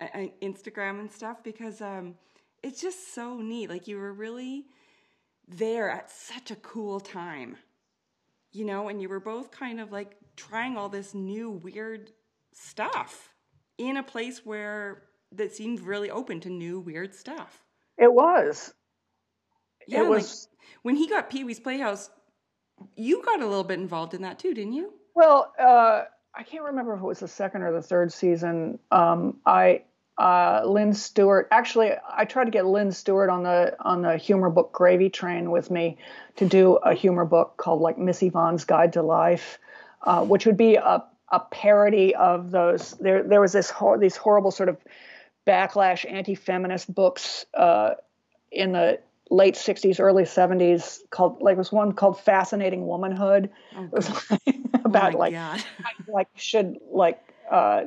Instagram and stuff because um, it's just so neat. Like you were really there at such a cool time, you know, and you were both kind of like trying all this new weird stuff in a place where that seemed really open to new weird stuff. It was. Yeah, it was. Like when he got Pee Wee's Playhouse, you got a little bit involved in that too, didn't you? Well, uh, I can't remember if it was the second or the third season. Um, I uh, Lynne Stewart. Actually, I tried to get Lynne Stewart on the on the humor book Gravy Train with me to do a humor book called like Miss Yvonne's Guide to Life, uh, which would be a a parody of those. There there was this hor- these horrible sort of backlash anti-feminist books uh, in the late 60s early 70s called like was one called fascinating womanhood oh, it was <laughs> like, about oh like like should like uh,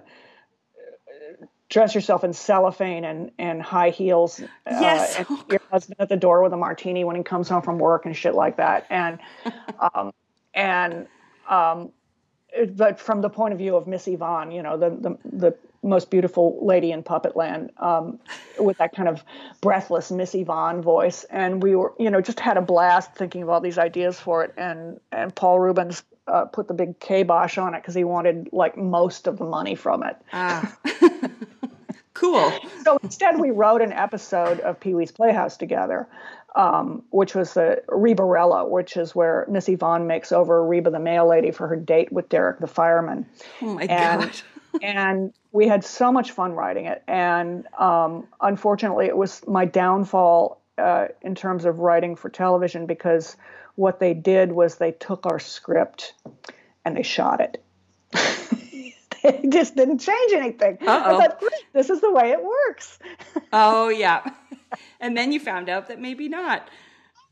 dress yourself in cellophane and and high heels uh, yes. and your husband at the door with a martini when he comes home from work and shit like that. And <laughs> um and um but from the point of view of Miss Yvonne, you know, the the, the most beautiful lady in Puppetland, um, with that kind of breathless Miss Yvonne voice, and we were, you know, just had a blast thinking of all these ideas for it, and and Paul Reubens uh, put the big kibosh on it because he wanted like most of the money from it. Ah. <laughs> cool. So instead, we wrote an episode of Pee Wee's Playhouse together, um, which was the Rebarella, which is where Miss Yvonne makes over Reba the mail lady for her date with Derek the fireman. Oh my and, god! <laughs> and we had so much fun writing it, and um, unfortunately, it was my downfall uh, in terms of writing for television because what they did was they took our script and they shot it. <laughs> they just didn't change anything. Uh-oh. I thought, this is the way it works. <laughs> oh yeah <laughs> and then you found out that maybe not.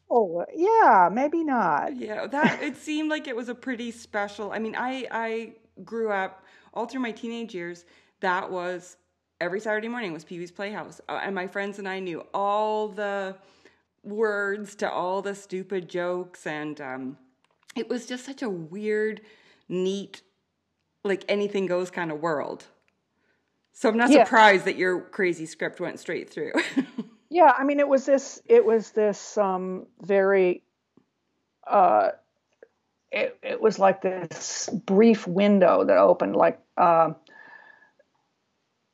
Oh yeah, maybe not. Yeah, that it seemed like it was a pretty special. I mean, I I grew up all through my teenage years. That was every Saturday morning was Pee Wee's Playhouse, uh, and my friends and I knew all the words to all the stupid jokes, and um, it was just such a weird, neat, like anything goes kind of world. So I'm not yeah. surprised that your crazy script went straight through. <laughs> Yeah, I mean, it was this. It was this um, very. Uh, it it was like this brief window that opened, like uh,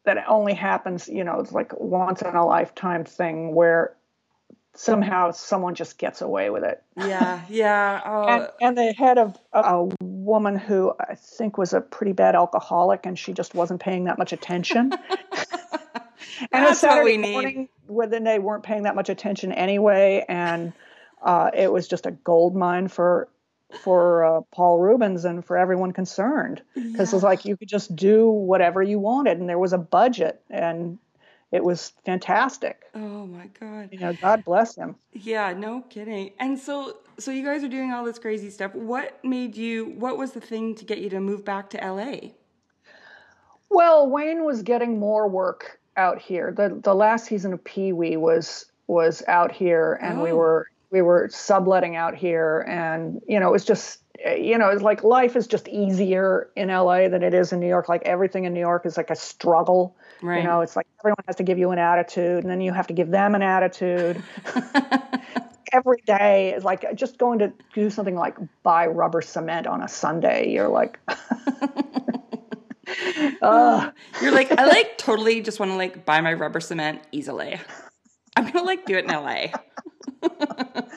that only happens. You know, it's like once in a lifetime thing where somehow someone just gets away with it. Yeah, yeah. Oh. and, and the head of a woman who I think was a pretty bad alcoholic, and she just wasn't paying that much attention. <laughs> <laughs> and That's Saturday what we need. morning when they weren't paying that much attention anyway, and uh, it was just a gold mine for for uh, Paul Reubens and for everyone concerned because yeah. it's like you could just do whatever you wanted, and there was a budget, and it was fantastic. Oh my god! You know, God bless him. Yeah, no kidding. And so, so you guys are doing all this crazy stuff. What made you? What was the thing to get you to move back to LA? Well, Wayne was getting more work out here. The the last season of Pee Wee was was out here, and oh. we were we were subletting out here, and you know it was just you know it's like life is just easier in LA than it is in New York. Like everything in New York is like a struggle. Right. You know, it's like everyone has to give you an attitude, and then you have to give them an attitude. <laughs> Every day is like just going to do something like buy rubber cement on a Sunday. You're like. <laughs> uh. You're like, I like totally just want to like buy my rubber cement easily. I'm gonna like do it in LA. <laughs>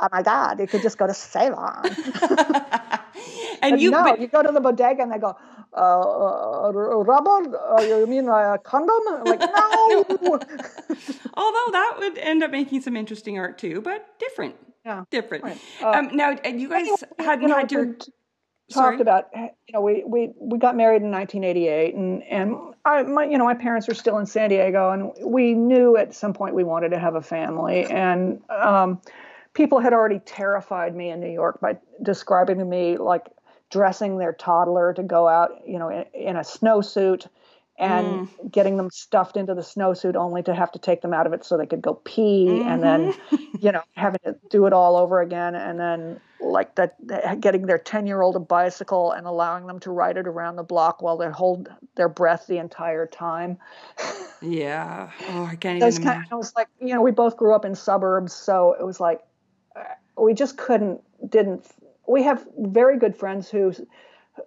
oh my god, you could just go to Sav-On. <laughs> and you, no, but, you go to the bodega and they go, uh, rubber? Uh, you mean a condom? I'm like, no. <laughs> Although that would end up making some interesting art too, but different. Yeah. Different. Right. um, now, you guys Anyway, hadn't you know, had your. Sorry. talked about you know we, we we got married in 1988 and and I my you know my parents were still in San Diego and we knew at some point we wanted to have a family and um, people had already terrified me in New York by describing to me like dressing their toddler to go out you know in, in a snowsuit and mm. getting them stuffed into the snowsuit only to have to take them out of it so they could go pee and then mm-hmm. you know having to do it all over again and then like that getting their 10 year old a bicycle and allowing them to ride it around the block while they hold their breath the entire time Yeah. Oh, I can't those even kind imagine. I was like you know we both grew up in suburbs so it was like we just couldn't didn't we have very good friends who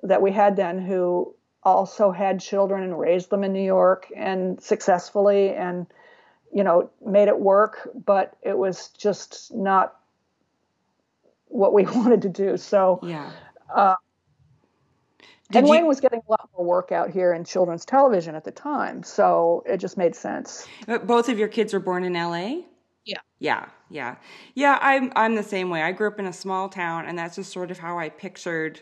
that we had then who also had children and raised them in New York and successfully and you know made it work but it was just not what we <laughs> wanted to do so Yeah. uh, and you- Wayne was getting a lot more work out here in children's television at the time so it just made sense both of your kids were born in LA? Yeah. Yeah, yeah. Yeah, I'm I'm the same way. I grew up in a small town and that's just sort of how I pictured,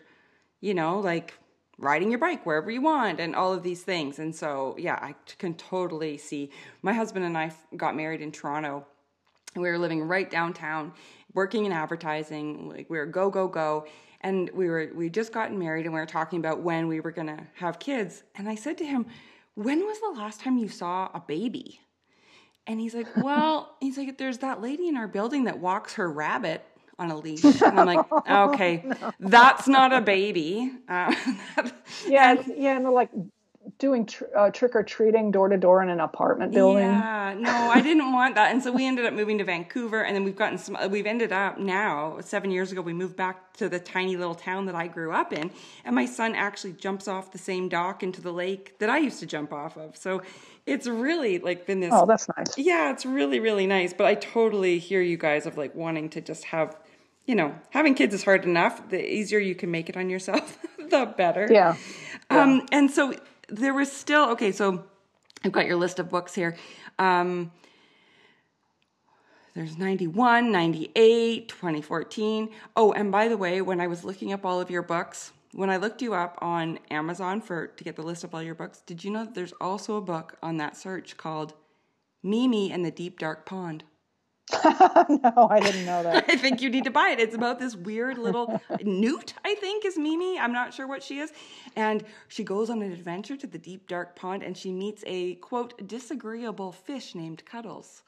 you know, like riding your bike wherever you want and all of these things. And so, yeah, I can totally see. My husband and I got married in Toronto. We were living right downtown, working in advertising. Like we were go go go, and we were we just gotten married, and we were talking about when we were gonna have kids. And I said to him, "When was the last time you saw a baby?" And he's like, "Well, <laughs> he's like, there's that lady in our building that walks her rabbit on a leash." <laughs> And I'm like, "Okay, that's not a baby." <laughs> Uh, Yeah, yeah, and they're like doing tr- uh, trick or treating door to door in an apartment building. Yeah, no, I didn't want that, and so we ended up moving to Vancouver, and then we've gotten some. We've ended up now seven years ago. We moved back to the tiny little town that I grew up in, and my son actually jumps off the same dock into the lake that I used to jump off of. So it's really like been this. Oh, that's nice. Yeah, it's really really nice. But I totally hear you guys of like wanting to just have. You know, having kids is hard enough. The easier you can make it on yourself, <laughs> the better. Yeah. Um, and so there was still okay. So I've got your list of books here. Um, there's 91, 98, 2014. Oh, and by the way, when I was looking up all of your books, when I looked you up on Amazon for to get the list of all your books, did you know there's also a book on that search called Mimi and the Deep Dark Pond? <laughs> no, I didn't know that. <laughs> I think you need to buy it. It's about this weird little <laughs> newt, I think is Mimi. I'm not sure what she is. And she goes on an adventure to the deep dark pond and she meets a quote disagreeable fish named Cuddles.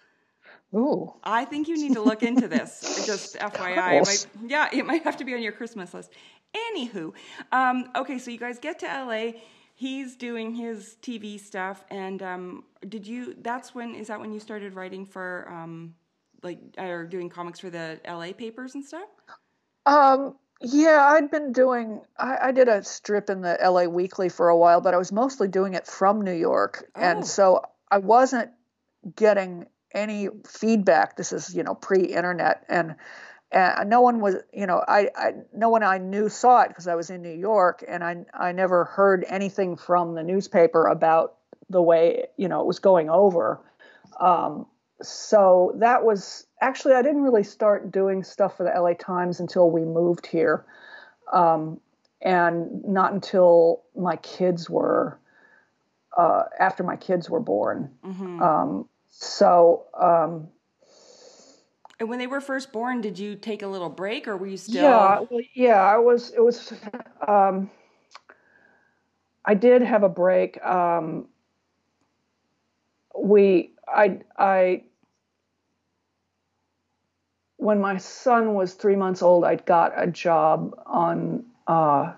Ooh. I think you need to look into this. Just FYI. It might, yeah, it might have to be on your Christmas list. Anywho, um, okay, so you guys get to LA. He's doing his TV stuff, and um, did you? That's when is that when you started writing for um, like or doing comics for the LA papers and stuff? Um, yeah, I'd been doing. I, I did a strip in the LA Weekly for a while, but I was mostly doing it from New York, Oh. and so I wasn't getting any feedback. This is you know pre-internet, and and no one was you know I, I no one I knew saw it because I was in New York, and I I never heard anything from the newspaper about the way you know it was going over. Um, so that was actually I didn't really start doing stuff for the LA Times until we moved here, um, and not until my kids were uh, after my kids were born. Mm-hmm. Um, so um, And when they were first born, did you take a little break, or were you still? yeah, well, yeah, I was. It was. Um, I did have a break. Um, we, I, I, when my son was three months old, I'd got a job on uh,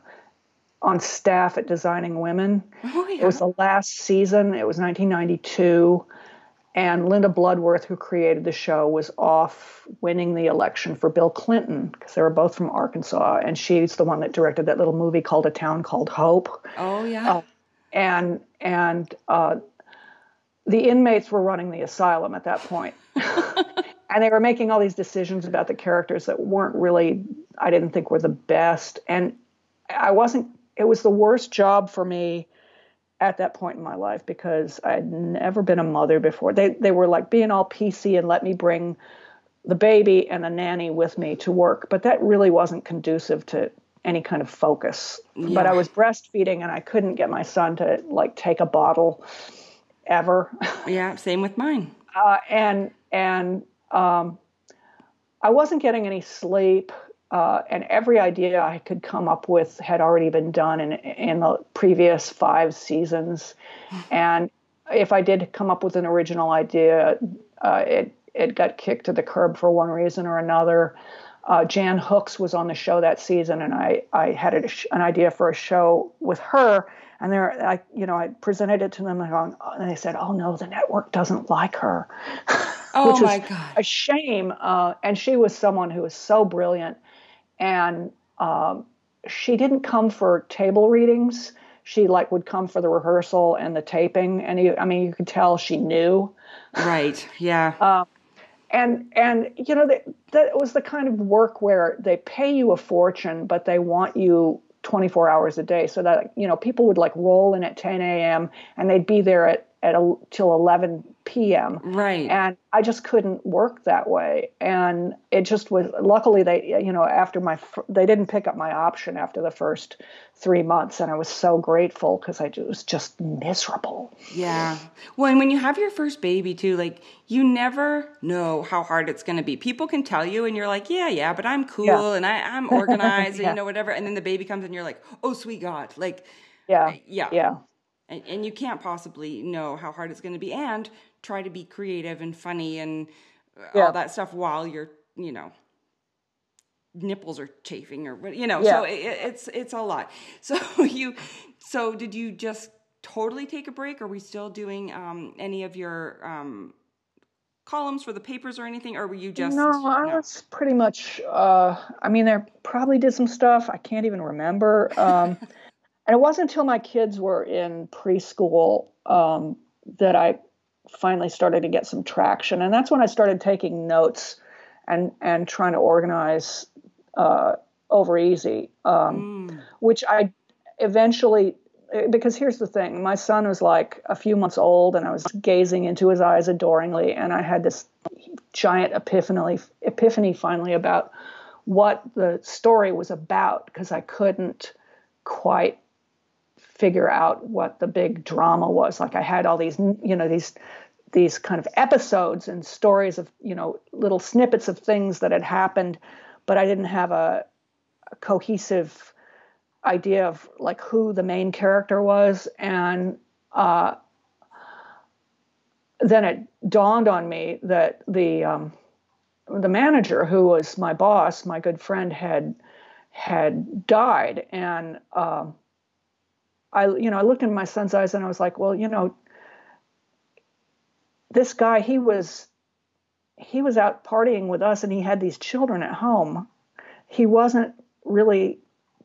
on staff at Designing Women. Oh yeah. It was the last season. It was 1992. And Linda Bloodworth, who created the show, was off winning the election for Bill Clinton because they were both from Arkansas. And she's the one that directed that little movie called A Town Called Hope. oh yeah. And and uh, the inmates were running the asylum at that point. <laughs> and they were making all these decisions about the characters that weren't really, I didn't think were the best. And I wasn't it was the worst job for me at that point in my life because I'd never been a mother before. They they were like being all PC and let me bring the baby and a nanny with me to work, but that really wasn't conducive to any kind of focus. Yeah. But I was breastfeeding and I couldn't get my son to like take a bottle ever. Yeah, same with mine. Uh, and and um, I wasn't getting any sleep. Uh, and every idea I could come up with had already been done in in the previous five seasons. <laughs> And if I did come up with an original idea, uh, it it got kicked to the curb for one reason or another. Uh, Jan Hooks was on the show that season, and I I had a, an idea for a show with her, and there I you know I presented it to them, and, and they said, "Oh no, the network doesn't like her," <laughs> oh which my god, a shame. Uh, and she was someone who was so brilliant, and um, she didn't come for table readings. She like would come for the rehearsal and the taping, and you, I mean you could tell she knew. Right. Yeah. <laughs> Um, and and you know that that was the kind of work where they pay you a fortune but they want you 24 hours a day so that you know people would like roll in at 10 a.m and they'd be there at at a, till 11 p.m. Right. And I just couldn't work that way. And it just was, luckily, they, you know, after my, they didn't pick up my option after the first three months. And I was so grateful because I was just miserable. Yeah. Well, and when you have your first baby too, like you never know how hard it's going to be. People can tell you and you're like, yeah, yeah, but I'm cool yeah. and I, I'm <laughs> organized yeah. and, you know, whatever. And then the baby comes and you're like, oh, sweet God. Like, yeah. Yeah. Yeah and, and you can't possibly know how hard it's going to be and try to be creative and funny and yeah. all that stuff while you're you know nipples are chafing or you know yeah. so it, it's it's a lot <laughs> so you so did you just totally take a break are we still doing um, any of your um, columns for the papers or anything or were you just no i no? was pretty much uh, i mean there probably did some stuff i can't even remember um, <laughs> and it wasn't until my kids were in preschool um, that I finally started to get some traction, and that's when I started taking notes and and trying to organize uh, over easy, um, mm. which I eventually. Because here's the thing, my son was like a few months old, and I was gazing into his eyes adoringly, and I had this giant epiphany, epiphany finally about what the story was about because I couldn't quite figure out what the big drama was. Like I had all these, you know, these these kind of episodes and stories of, you know, little snippets of things that had happened, but I didn't have a, a cohesive idea of like who the main character was. And uh, then it dawned on me that the um, the manager who was my boss, my good friend, had had died, and um, I, you know, I looked in my son's eyes and I was like, well, you know, this guy, he was, he was out partying with us and he had these children at home. He wasn't really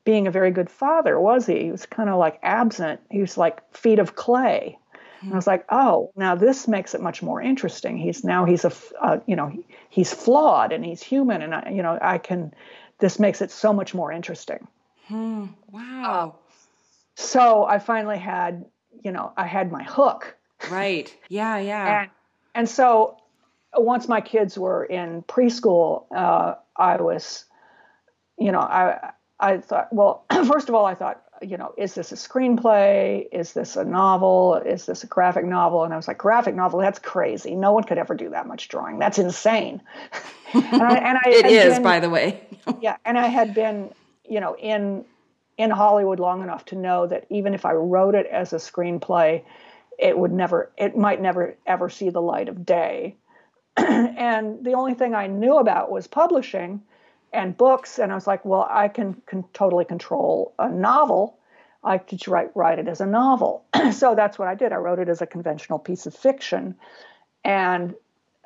being a very good father, was he? He was kind of like absent. He was like feet of clay. And I was like, oh, now this makes it much more interesting. He's now he's a, uh, you know, he, he's flawed and he's human, and I, you know, I can. This makes it so much more interesting. Hmm. Wow. So I finally had, you know, I had my hook. Right. Yeah, yeah. and, and so once my kids were in preschool, uh, I was, you know, I I thought, well, <clears throat> first of all, I thought, you know, is this a screenplay? Is this a novel? Is this a graphic novel? And I was like, graphic novel? That's crazy. No one could ever do that much drawing. That's insane. <laughs> and I, and I <laughs> it is, been, by the way. <laughs> yeah, and I had been, you know, in in Hollywood long enough to know that even if I wrote it as a screenplay, it would never, it might never ever see the light of day. <clears throat> and the only thing I knew about was publishing and books. And I was like, well, I can, can totally control a novel. I could write, write it as a novel. <clears throat> so that's what I did. I wrote it as a conventional piece of fiction. And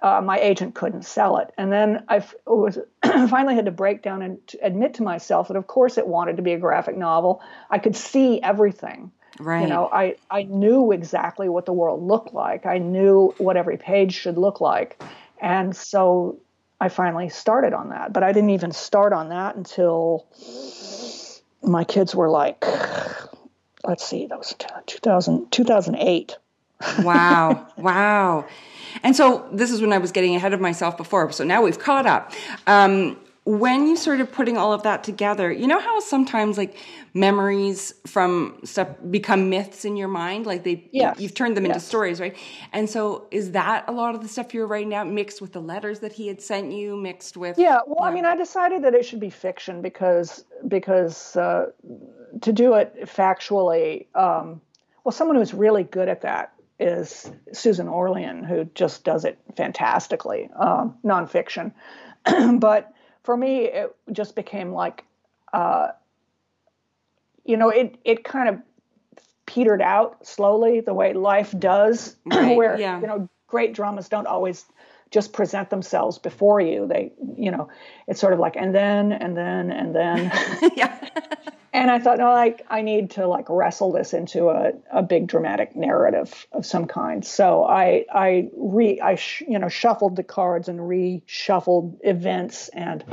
uh, my agent couldn't sell it. And then I was <clears throat> finally had to break down and admit to myself that, of course, it wanted to be a graphic novel. I could see everything. Right. You know, I, I knew exactly what the world looked like. I knew what every page should look like. And so I finally started on that. But I didn't even start on that until my kids were like let's see, that was 2000, 2008. Wow. Wow. And so this is when I was getting ahead of myself before. So now we've caught up. Um, when you started putting all of that together, you know how sometimes like memories from stuff become myths in your mind, like they yes. you've turned them yes. into stories, right? And so is that a lot of the stuff you're writing out mixed with the letters that he had sent you, mixed with Yeah, well, yeah. I mean, I decided that it should be fiction because because uh, to do it factually, um, well, someone who's really good at that is Susan Orlean, who just does it fantastically, um, nonfiction. <clears throat> but for me, it just became like, uh, you know, it it kind of petered out slowly the way life does, <clears throat> right, where yeah. you know great dramas don't always just present themselves before you. They, you know, it's sort of like and then and then and then. <laughs> yeah. and I thought, no, like I need to like wrestle this into a, a big dramatic narrative of some kind. So I I re I sh, you know shuffled the cards and reshuffled events and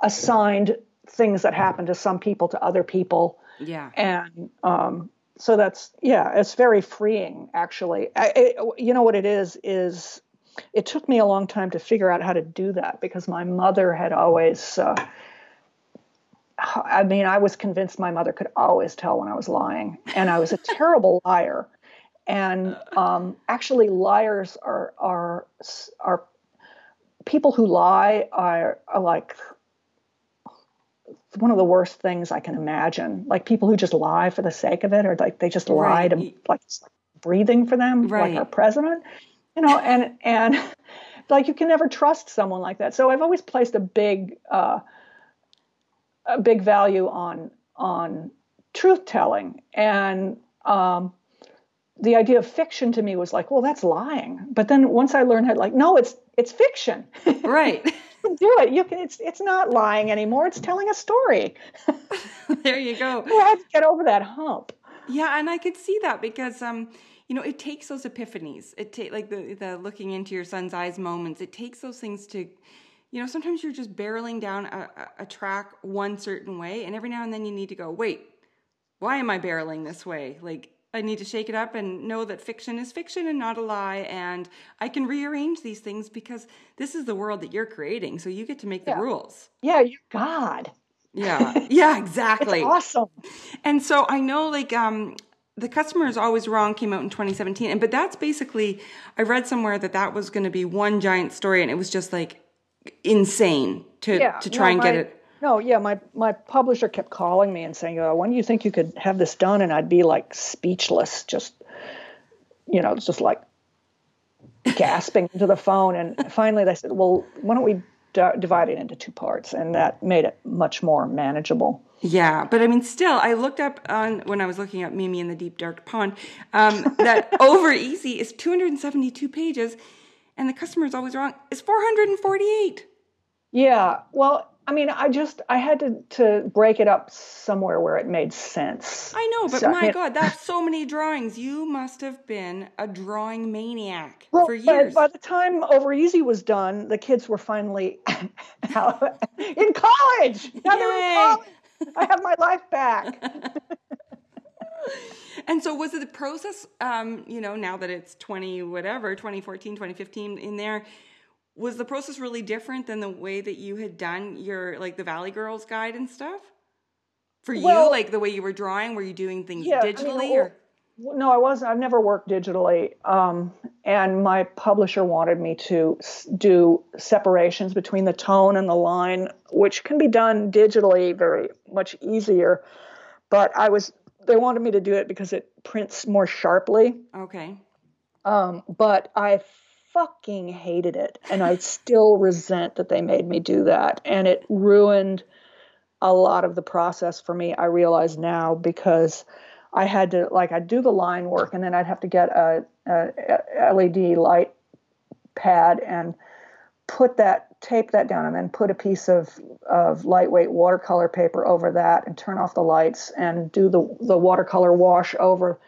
assigned things that happened to some people to other people. Yeah. And um, so that's yeah, it's very freeing actually. I, it, you know what it is is it took me a long time to figure out how to do that because my mother had always. Uh, I mean, I was convinced my mother could always tell when I was lying, and I was a <laughs> terrible liar. And um, actually, liars are are are people who lie are, are like one of the worst things I can imagine. Like people who just lie for the sake of it, or like they just right. lie to like breathing for them, right. like our president you know, and and <laughs> like you can never trust someone like that. So I've always placed a big uh, a big value on on truth telling and um, the idea of fiction to me was like, well, that's lying. But then once I learned how, like, no, it's it's fiction. Right. <laughs> do it. You can. It's it's not lying anymore. It's telling a story. <laughs> there you go. You have to get over that hump. Yeah, and I could see that because um, you know, it takes those epiphanies. It take like the the looking into your son's eyes moments. It takes those things to, you know, sometimes you're just barreling down a, a track one certain way, and every now and then you need to go, wait, why am I barreling this way? Like I need to shake it up and know that fiction is fiction and not a lie. And I can rearrange these things because this is the world that you're creating. So you get to make the yeah. rules. Yeah, you're God. Yeah. Yeah, <laughs> exactly. awesome. And so I know like um the customer is always wrong came out in 2017 and but that's basically i read somewhere that that was going to be one giant story and it was just like insane to yeah, to try no, and my, get it. no yeah my my publisher kept calling me and saying oh, when do you think you could have this done? And i'd be like speechless just you know just like gasping into the phone. And finally they said well why don't we d- divide it into two parts? And that made it much more manageable yeah, but I mean, still, I looked up on when I was looking at Mimi in the Deep Dark Pond um, that <laughs> Over Easy is 272 pages, and the customer is always wrong. It's 448. Yeah, well, I mean, I just I had to to break it up somewhere where it made sense. I know, but so, my God, that's so many drawings. You must have been a drawing maniac well, for years. By the time Over Easy was done, the kids were finally <laughs> out in college. Now they're in college. I have my life back. <laughs> and so was it the process um, you know now that it's 20 whatever 2014 2015 in there was the process really different than the way that you had done your like the valley girls guide and stuff for well, you like the way you were drawing were you doing things yeah, digitally I mean, or no i wasn't i've never worked digitally um, and my publisher wanted me to do separations between the tone and the line which can be done digitally very much easier but i was they wanted me to do it because it prints more sharply. Okay. Um, but i fucking hated it and i still resent that they made me do that and it ruined a lot of the process for me i realize now because I had to like I'd do the line work and then I'd have to get a, a, LED light pad and put that tape that down and then put a piece of of lightweight watercolor paper over that and turn off the lights and do the the watercolor wash over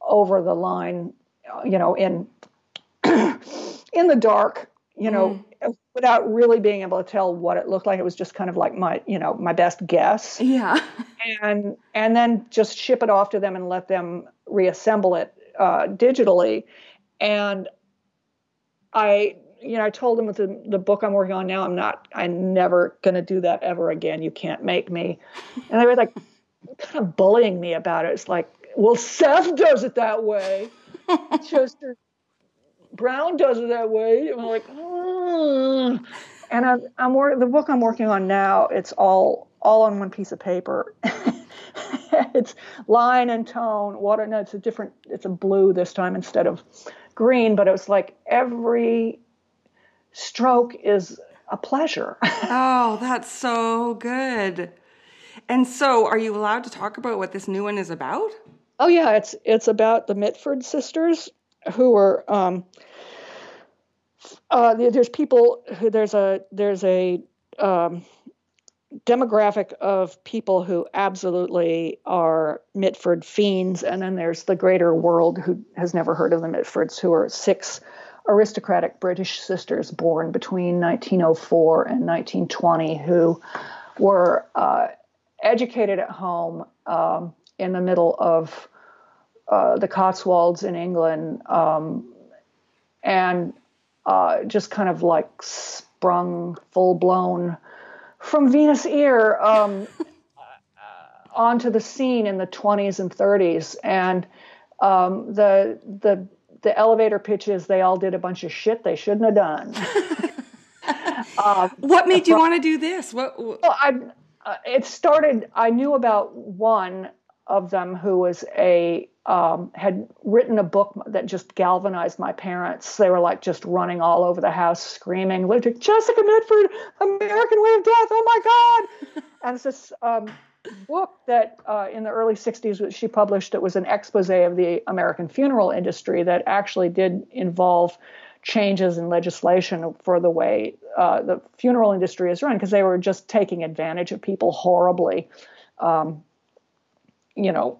over the line you know in <clears throat> in the dark you know mm. Without really being able to tell what it looked like. It was just kind of like my, you know, my best guess. Yeah. And and then just ship it off to them and let them reassemble it uh, digitally. And I, you know, I told them with the, the book I'm working on now, I'm not, I'm never going to do that ever again. You can't make me. And they were like, kind of bullying me about it. It's like, well, Seth does it that way. <laughs> Chester Brown does it that way. And I'm like, oh. and I'm, I'm wor- the book I'm working on now. It's all all on one piece of paper. <laughs> it's line and tone. Water. No, it's a different. It's a blue this time instead of green. But it was like every stroke is a pleasure. <laughs> oh, that's so good. And so, are you allowed to talk about what this new one is about? Oh yeah, it's it's about the Mitford sisters who are um, uh, there's people who there's a there's a um, demographic of people who absolutely are Mitford fiends, and then there's the greater world who has never heard of the Mitfords, who are six aristocratic British sisters born between 1904 and 1920 who were uh, educated at home um, in the middle of uh, the Cotswolds in England um, and uh, just kind of like sprung full blown from Venus Ear um, <laughs> onto the scene in the 20s and 30s. And um, the, the, the elevator pitches, they all did a bunch of shit they shouldn't have done. <laughs> um, what made you want to do this? What? Well, I, uh, it started. I knew about one of them who was a um, had written a book that just galvanized my parents. They were like just running all over the house, screaming, "Look, "Jessica Mitford, American Way of Death! Oh my God!" <laughs> and it's this um, book that uh, in the early '60s she published. It was an expose of the American funeral industry that actually did involve changes in legislation for the way uh, the funeral industry is run because they were just taking advantage of people horribly. Um, you know,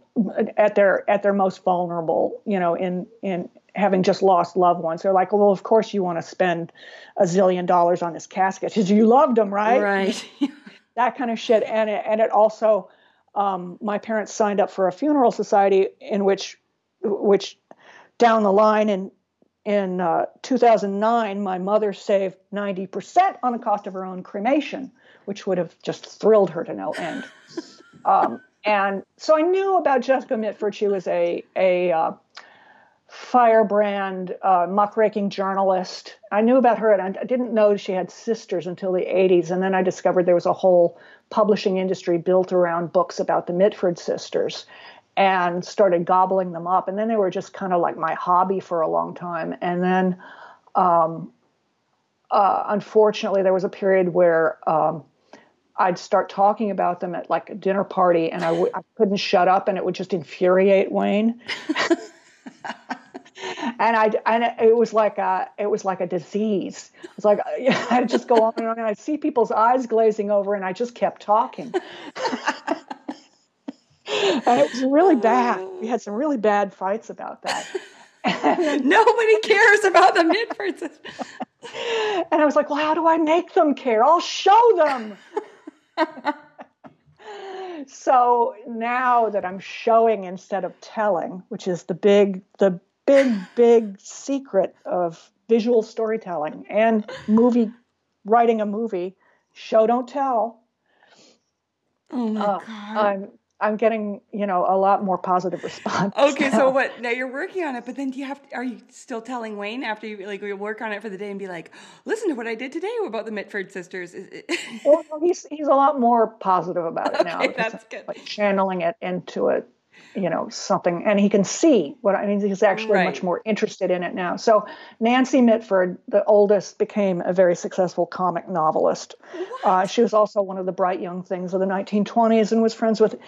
at their at their most vulnerable, you know, in in having just lost loved ones. They're like, well, of course you want to spend a zillion dollars on this casket because you loved them, right? Right. <laughs> that kind of shit, and it, and it also, um, my parents signed up for a funeral society in which, which, down the line in in uh, 2009, my mother saved 90% on the cost of her own cremation, which would have just thrilled her to no end. Um, and so I knew about Jessica Mitford. She was a a uh, firebrand, uh, muckraking journalist. I knew about her, and I didn't know she had sisters until the 80s. And then I discovered there was a whole publishing industry built around books about the Mitford sisters, and started gobbling them up. And then they were just kind of like my hobby for a long time. And then, um, uh, unfortunately, there was a period where um, I'd start talking about them at like a dinner party, and I w- I couldn't shut up, and it would just infuriate Wayne. <laughs> and I and it was like a it was like a disease. It was like <laughs> I'd just go on and on, and I'd see people's eyes glazing over, and I just kept talking. <laughs> and it was really bad. We had some really bad fights about that. Nobody cares about the Mitfords. and I was like, well, how do I make them care? I'll show them. <laughs> so now that I'm showing instead of telling, which is the big, the big, big secret of visual storytelling and movie writing a movie, show don't tell. Oh my uh, god! I'm I'm getting, you know, a lot more positive <laughs> response. Okay, now. so what? Now you're working on it, but then do you have? To, are you still telling Wayne after you like you work on it for the day and be like, listen to what I did today about the Mitford sisters? well, he's he's a lot more positive about it <laughs> okay, now. That's uh, good. Like channeling it into a you know something and he can see what i mean he's actually right. much more interested in it now. So nancy mitford the oldest became a very successful comic novelist. Uh, she was also one of the bright young things of the 1920s and was friends with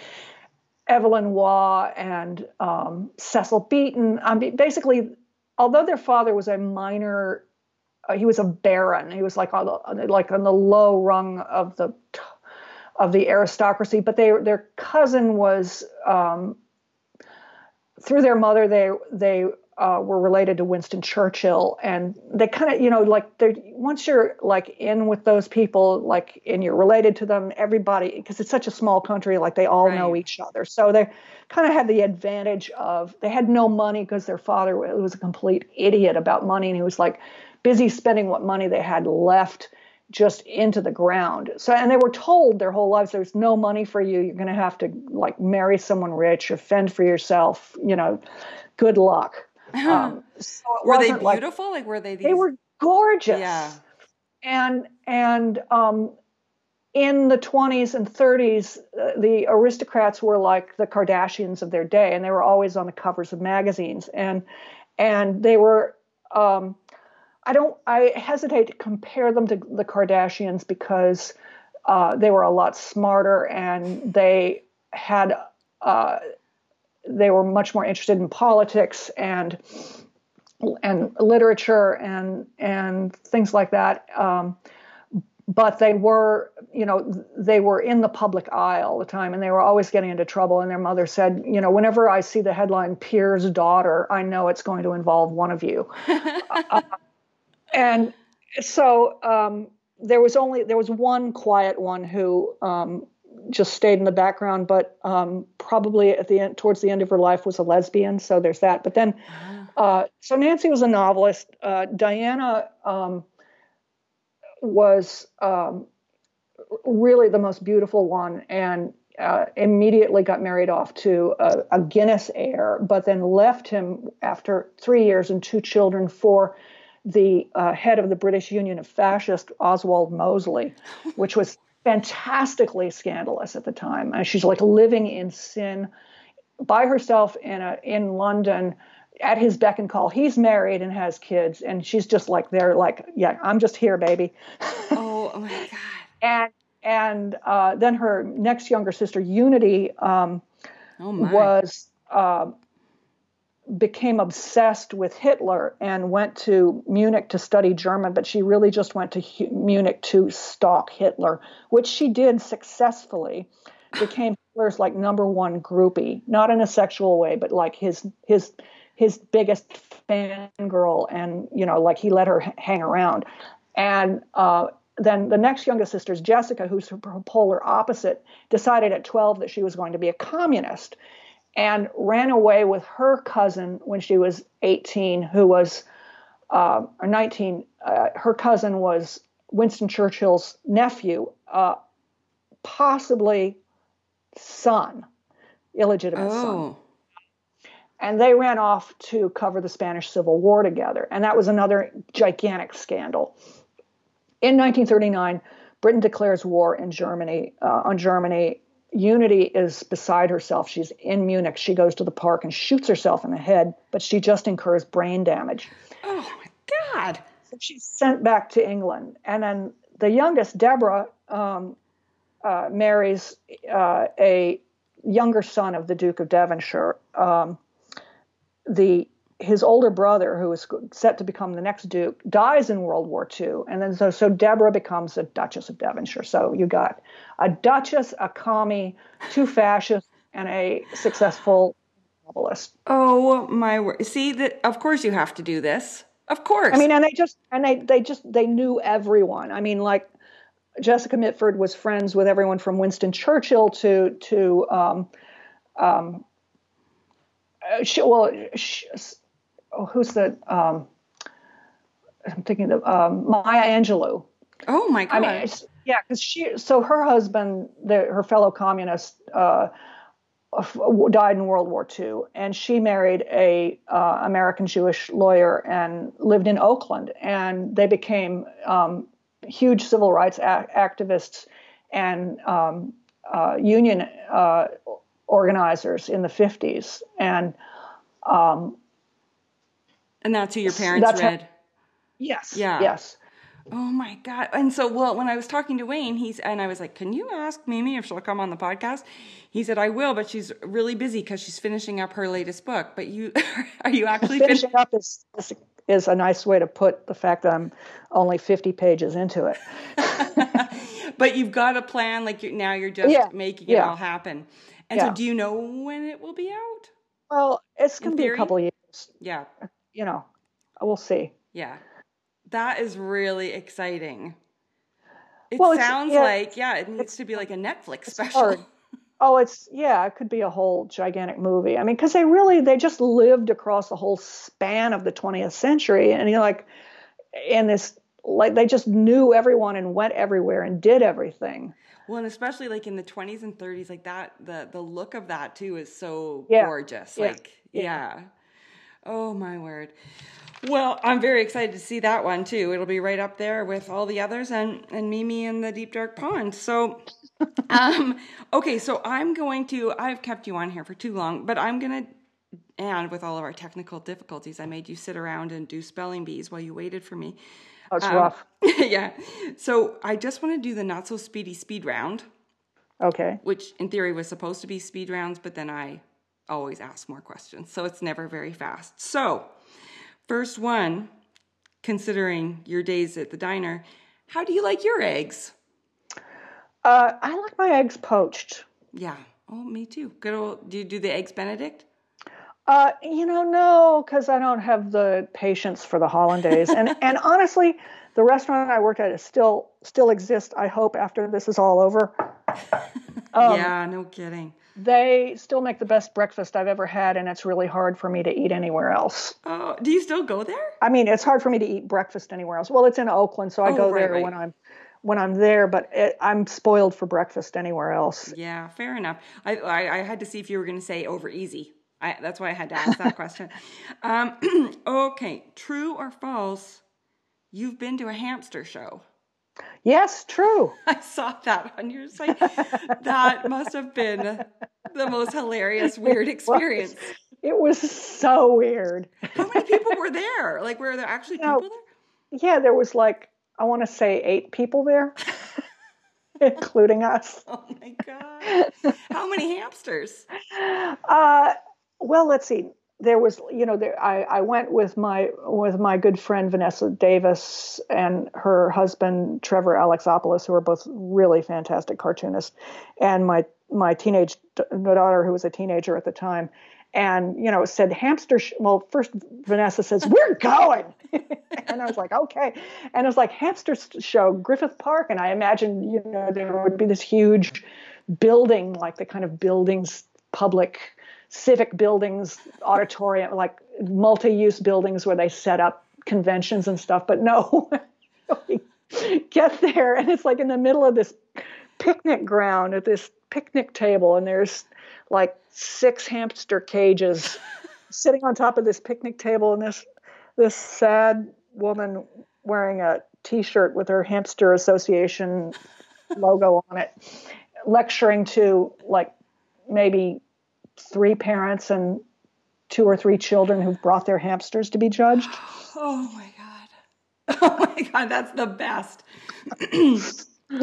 evelyn waugh and um, cecil beaton. Um, basically although their father was a minor uh, he was a baron. He was like on the, like on the low rung of the of the aristocracy, but they, their cousin was um, through their mother, they they uh, were related to Winston Churchill, and they kind of, you know, like they once you're like in with those people, like and you're related to them, everybody, because it's such a small country, like they all right. know each other, so they kind of had the advantage of they had no money because their father was a complete idiot about money, and he was like busy spending what money they had left just into the ground. So, and they were told their whole lives there's no money for you. You're going to have to like marry someone rich or fend for yourself. You know, good luck. Um, so were they beautiful? Like, like, were they? These... They were gorgeous. Yeah. And and um, in the 20s and 30s, uh, the aristocrats were like the Kardashians of their day, and they were always on the covers of magazines. And and they were. Um, I don't. I hesitate to compare them to the Kardashians because uh, they were a lot smarter and they had uh, they were much more interested in politics and and literature and and things like that. Um, but they were, you know, they were in the public eye all the time, and they were always getting into trouble. And their mother said, you know, whenever I see the headline "Peer's daughter," I know it's going to involve one of you. <laughs> uh, and so um, there was only there was one quiet one who um, just stayed in the background, but um, probably at the end, towards the end of her life, was a lesbian. So there's that. But then, ah. uh, so Nancy was a novelist. Uh, Diana um, was um, really the most beautiful one, and uh, immediately got married off to a, a, Guinness heir, but then left him after three years and two children for the uh, head of the British Union of Fascists, Oswald Mosley, which was fantastically scandalous at the time. And she's like living in sin by herself in a in London at his beck and call. He's married and has kids, and she's just like there, like, yeah, I'm just here, baby. Oh, oh my <laughs> god. and and uh, then her next younger sister, Unity, um, oh was uh, became obsessed with Hitler and went to Munich to study German, but she really just went to Munich to stalk Hitler, which she did successfully. Became Hitler's like number one groupie, not in a sexual way, but like his his his biggest fangirl, and you know, like he let her hang around. And uh, then the next youngest sister is Jessica, who's her polar opposite, decided at 12 that she was going to be a communist and ran away with her cousin when she was 18, who was, uh, or 19. Uh, her cousin was Winston Churchill's nephew, uh, possibly son, illegitimate oh. son. And they ran off to cover the Spanish Civil War together. And that was another gigantic scandal. In 1939, Britain declares war in Germany uh, on Germany Unity is beside herself. She's in Munich. She goes to the park and shoots herself in the head, but she just incurs brain damage. Oh my God. So she's sent back to England. And then the youngest, Deborah, um, uh, marries uh, a younger son of the Duke of Devonshire. Um, the his older brother, who was set to become the next duke, dies in World War II, and then so so Deborah becomes a Duchess of Devonshire. So you got a duchess, a commie, two fascists, and a successful novelist. Oh my word! See that? Of course you have to do this. Of course. I mean, and they just and they they just they knew everyone. I mean, like Jessica Mitford was friends with everyone from Winston Churchill to to um, um, uh, she, well, she, oh, who's the um, I'm thinking of um, Maya Angelou. Oh my god! I mean, yeah, because she so her husband, the, her fellow communist, uh, died in World War II, and she married a uh, American Jewish lawyer and lived in Oakland, and they became um, huge civil rights a- activists and um, uh, union uh, organizers in the 50s, and um, and that's who your parents that's read. How, yes. Yeah. Yes. Oh my god! And so, well, when I was talking to Wayne, he's and I was like, "Can you ask Mimi if she'll come on the podcast?" He said, "I will, but she's really busy because she's finishing up her latest book." But you, <laughs> are you actually finishing fin- up is, is a nice way to put the fact that I'm only 50 pages into it. <laughs> but you've got a plan. Like you're, now, you're just yeah. making it yeah. all happen. And yeah. so, do you know when it will be out? Well, it's going to be a couple years Yeah. You know, we'll see. Yeah. That is really exciting. It Well, sounds yeah, like, yeah, it needs to be like a Netflix special. hard. <laughs> Oh, it's yeah, it could be a whole gigantic movie. I mean, because they really they just lived across the whole span of the 20th century, and you're like, in this like they just knew everyone and went everywhere and did everything. Well, and especially like in the 20s and 30s, like that, the the look of that too is so Yeah. gorgeous. Yeah. Like, yeah. Oh my word. Well, I'm very excited to see that one too. It'll be right up there with all the others and and Mimi in the deep dark pond. So, <laughs> um, okay, so I'm going to. I've kept you on here for too long, but I'm gonna. And with all of our technical difficulties, I made you sit around and do spelling bees while you waited for me. Oh, it's Um, rough. <laughs> yeah. So I just want to do the not so speedy speed round Okay. which in theory was supposed to be speed rounds, but then I always ask more questions. So it's never very fast. So, first one, considering your days at the diner, how do you like your eggs? Uh, I like my eggs poached. Yeah. Oh, me too. Good old, do you do the eggs Benedict? Uh, you know, no, because I don't have the patience for the hollandaise. And <laughs> and honestly, the restaurant I worked at is still still exists. I hope after this is all over. <laughs> Um, yeah, no kidding. They still make the best breakfast I've ever had, and it's really hard for me to eat anywhere else. Oh, do you still go there? I mean, it's hard for me to eat breakfast anywhere else. Well, it's in Oakland, so I Oh, go right, there right. when I'm when I'm there. But it, I'm spoiled for breakfast anywhere else. Yeah, fair enough. I, I, I had to see if you were going to say over easy. I, that's why I had to ask that question. <laughs> Um, <clears throat> okay, true or false? You've been to a hamster show. Yes, true. <laughs> I saw that on your site. that must have been the most hilarious, weird experience. It was so weird. How many people were there? Like, were there actually No. people there? Yeah, there was like I want to say eight people there, <laughs> including us. Oh my god! How many hamsters? <laughs> Uh, well, let's see. There was, you know, there, I, I went with my with my good friend Vanessa Davis and her husband Trevor Alixopulos, who are both really fantastic cartoonists, and my my teenage daughter, who was a teenager at the time, and you know said hamster. Sh-. Well, first Vanessa says we're going, <laughs> and I was like okay, and it was like hamster show Griffith Park, and I imagined you know there would be this huge building like the kind of buildings public civic buildings auditorium like multi-use buildings where they set up conventions and stuff but no we <laughs> get there and it's like in the middle of this picnic ground at this picnic table and there's like six hamster cages <laughs> sitting on top of this picnic table and this this sad woman wearing a t-shirt with her hamster association logo on it lecturing to like maybe three parents and two or three children who've brought their hamsters to be judged. <sighs> Oh my god! <laughs> Oh my god! That's the best. <clears throat> well,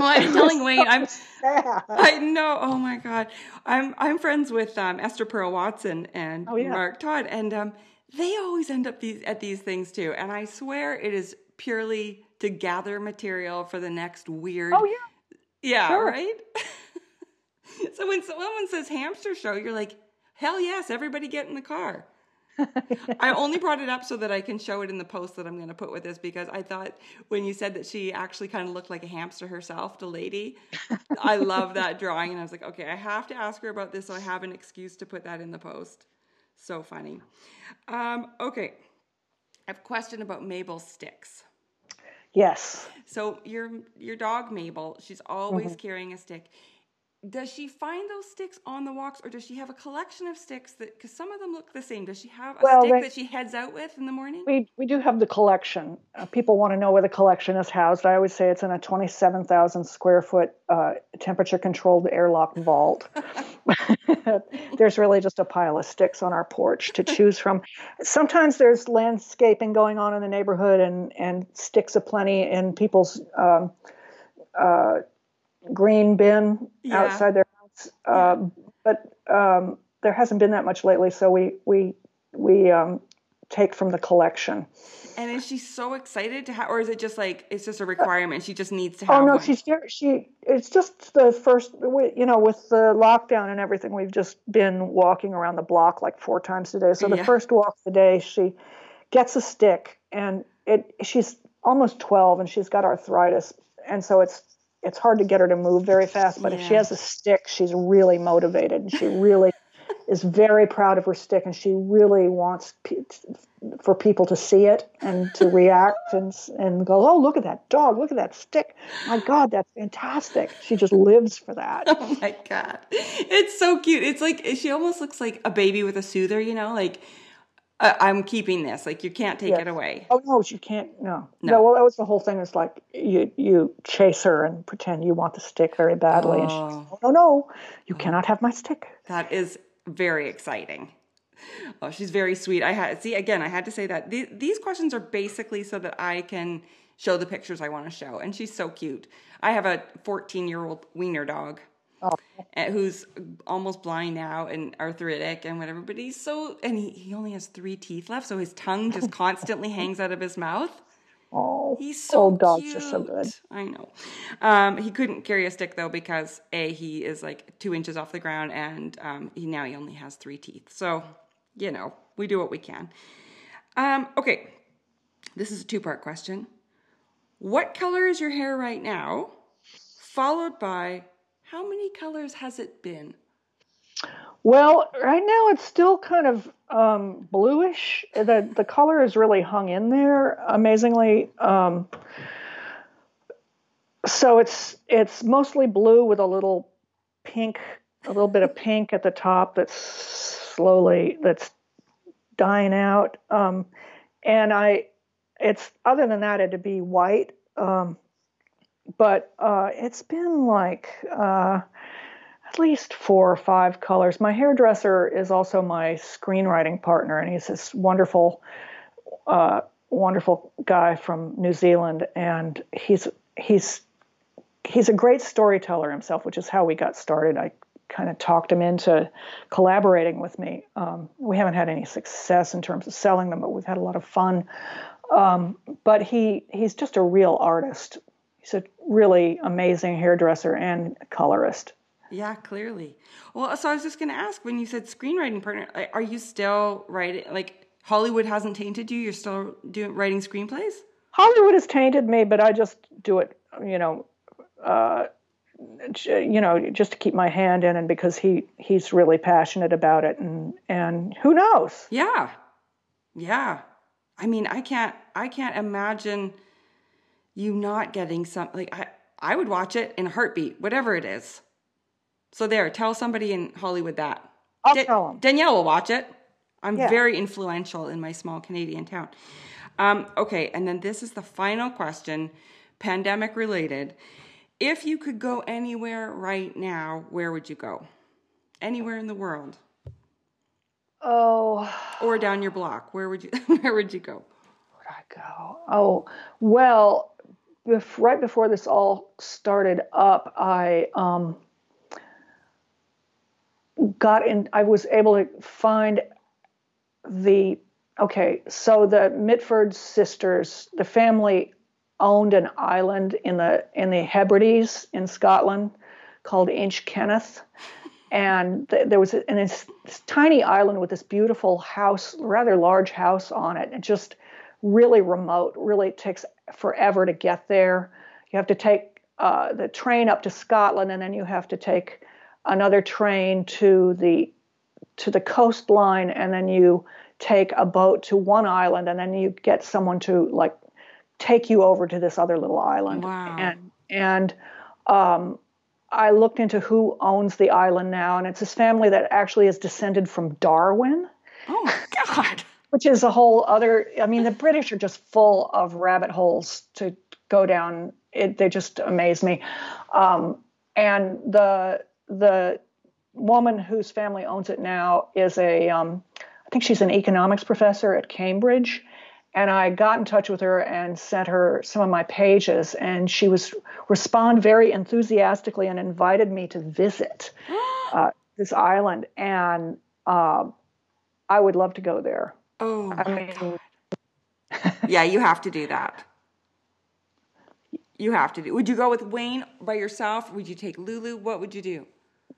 I'm telling Wayne, I'm. Yeah. I know. Oh my god, I'm I'm friends with um, Esther Pearl Watson and Oh, yeah. Mark Todd, and um, they always end up these at these things too. And I swear it is purely to gather material for the next weird. Oh yeah. yeah, sure. right. <laughs> <laughs> so when someone says hamster show, you're like, hell yes, everybody get in the car. <laughs> I only brought it up so that I can show it in the post that I'm going to put with this because I thought when you said that she actually kind of looked like a hamster herself, the lady, I love that <laughs> drawing. And I was like, okay, I have to ask her about this so I have an excuse to put that in the post. So funny. Um, okay. I have a question about Mabel sticks. Yes. So your your dog Mabel, she's always Mm-hmm. carrying a stick. Does she find those sticks on the walks, or does she have a collection of sticks that? Because some of them look the same. Does she have a Well, stick they- that she heads out with in the morning? We we do have the collection. Uh, people want to know where the collection is housed. I always say it's in a 27,000 square foot uh, temperature controlled airlock vault. <laughs> there's really just a pile of sticks on our porch to choose from. Sometimes there's landscaping going on in the neighborhood and and sticks aplenty in people's um, uh, green bin Yeah. outside their house. Um, but um, there hasn't been that much lately, so we we we um, take from the collection. And is she so excited to have, or is it just like it's just a requirement? She just needs to have. Oh no, one? she's she. It's just the first, you know, with the lockdown and everything, we've just been walking around the block like four times a day. So the Yeah. first walk of the day, she gets a stick, and it. She's almost twelve, and she's got arthritis, and so it's it's hard to get her to move very fast. But if she has a stick, she's really motivated, and she really <laughs> is very proud of her stick, and she really wants pe- for people to see it and to <laughs> react and and go, oh look at that dog, look at that stick, my God, that's fantastic. She just lives for that. Oh my god, it's so cute. It's like she almost looks like a baby with a soother. You know, like uh, I'm keeping this. Like you can't take Yes. it away. Oh no, you can't. No. No. no, Well, that was the whole thing. It's like you you chase her and pretend you want the stick very badly, and she's, Oh. oh no, no, you cannot have my stick. That is very exciting. Oh, she's very sweet. I had see again. I had to say that these, these questions are basically so that I can show the pictures I want to show, and she's so cute. I have a 14 year old wiener dog. Uh, Who's almost blind now and arthritic and whatever, but he's so and he, he only has three teeth left, so his tongue just <laughs> constantly hangs out of his mouth. Oh, He's so old dogs cute. are so good. I know. Um, he couldn't carry a stick though because a he is like two inches off the ground and um, he now he only has three teeth. So you know we do what we can. Um, okay, this is a two part question. What color is your hair right now? Followed by how many colors has it been? Well, right now it's still kind of um, bluish. The the color is really hung in there amazingly. Um, so it's it's mostly blue with a little pink, a little bit of pink at the top that's slowly that's dying out. Um, and I, it's other than that, it'd be white. Um, but uh, it's been like. Uh, at least four or five colors. My hairdresser is also my screenwriting partner, and he's this wonderful, uh, wonderful guy from New Zealand, and he's he's he's a great storyteller himself, which is how we got started. I kind of talked him into collaborating with me. Um, we haven't had any success in terms of selling them, but we've had a lot of fun. Um, but he he's just a real artist. He's a really amazing hairdresser and colorist. Yeah, clearly. Well, so I was just going to ask when you said screenwriting partner, are you still writing? Like Hollywood hasn't tainted you. You're still doing writing screenplays. Hollywood has tainted me, but I just do it, you know, uh, you know, just to keep my hand in, and because he he's really passionate about it, and and who knows? Yeah, yeah. I mean, I can't. I can't imagine you not getting some. Like I, I would watch it in a heartbeat, whatever it is. So there, tell somebody in Hollywood that. I'll Da- tell him. Danielle will watch it. I'm Yeah. very influential in my small Canadian town. Um, okay, and then this is the final question, pandemic related. If you could go anywhere right now, where would you go? Anywhere in the world, Oh, or down your block, where would you? <laughs> Where would you go? where'd I go? Oh, well, bef- right before this all started up, I um, got in. I was able to find the okay. So the Mitford sisters, the family owned an island in the in the Hebrides in Scotland called Inch Kenneth. And th- there was a, and this tiny island with this beautiful house, rather large house on it, and just really remote. Really takes forever to get there. You have to take uh, the train up to Scotland, and then you have to take another train to the to the coastline, and then you take a boat to one island, and then you get someone to like take you over to this other little island. Wow. And and um, I looked into who owns the island now, and it's this family that actually is descended from Darwin Oh my God! Which is a whole other i mean the british are just full of rabbit holes to go down. It, they just amaze me. Um, and the the woman whose family owns it now is a um, i think she's an economics professor at cambridge. And i got in touch with her and sent her some of my pages. And she was respond very enthusiastically and invited me to visit <gasps> uh, this island. And um, i would love to go there Oh, I my mean, God. yeah, you have to do that. You have to do. Would you go with Wayne by yourself? Would you take Lulu? What would you do?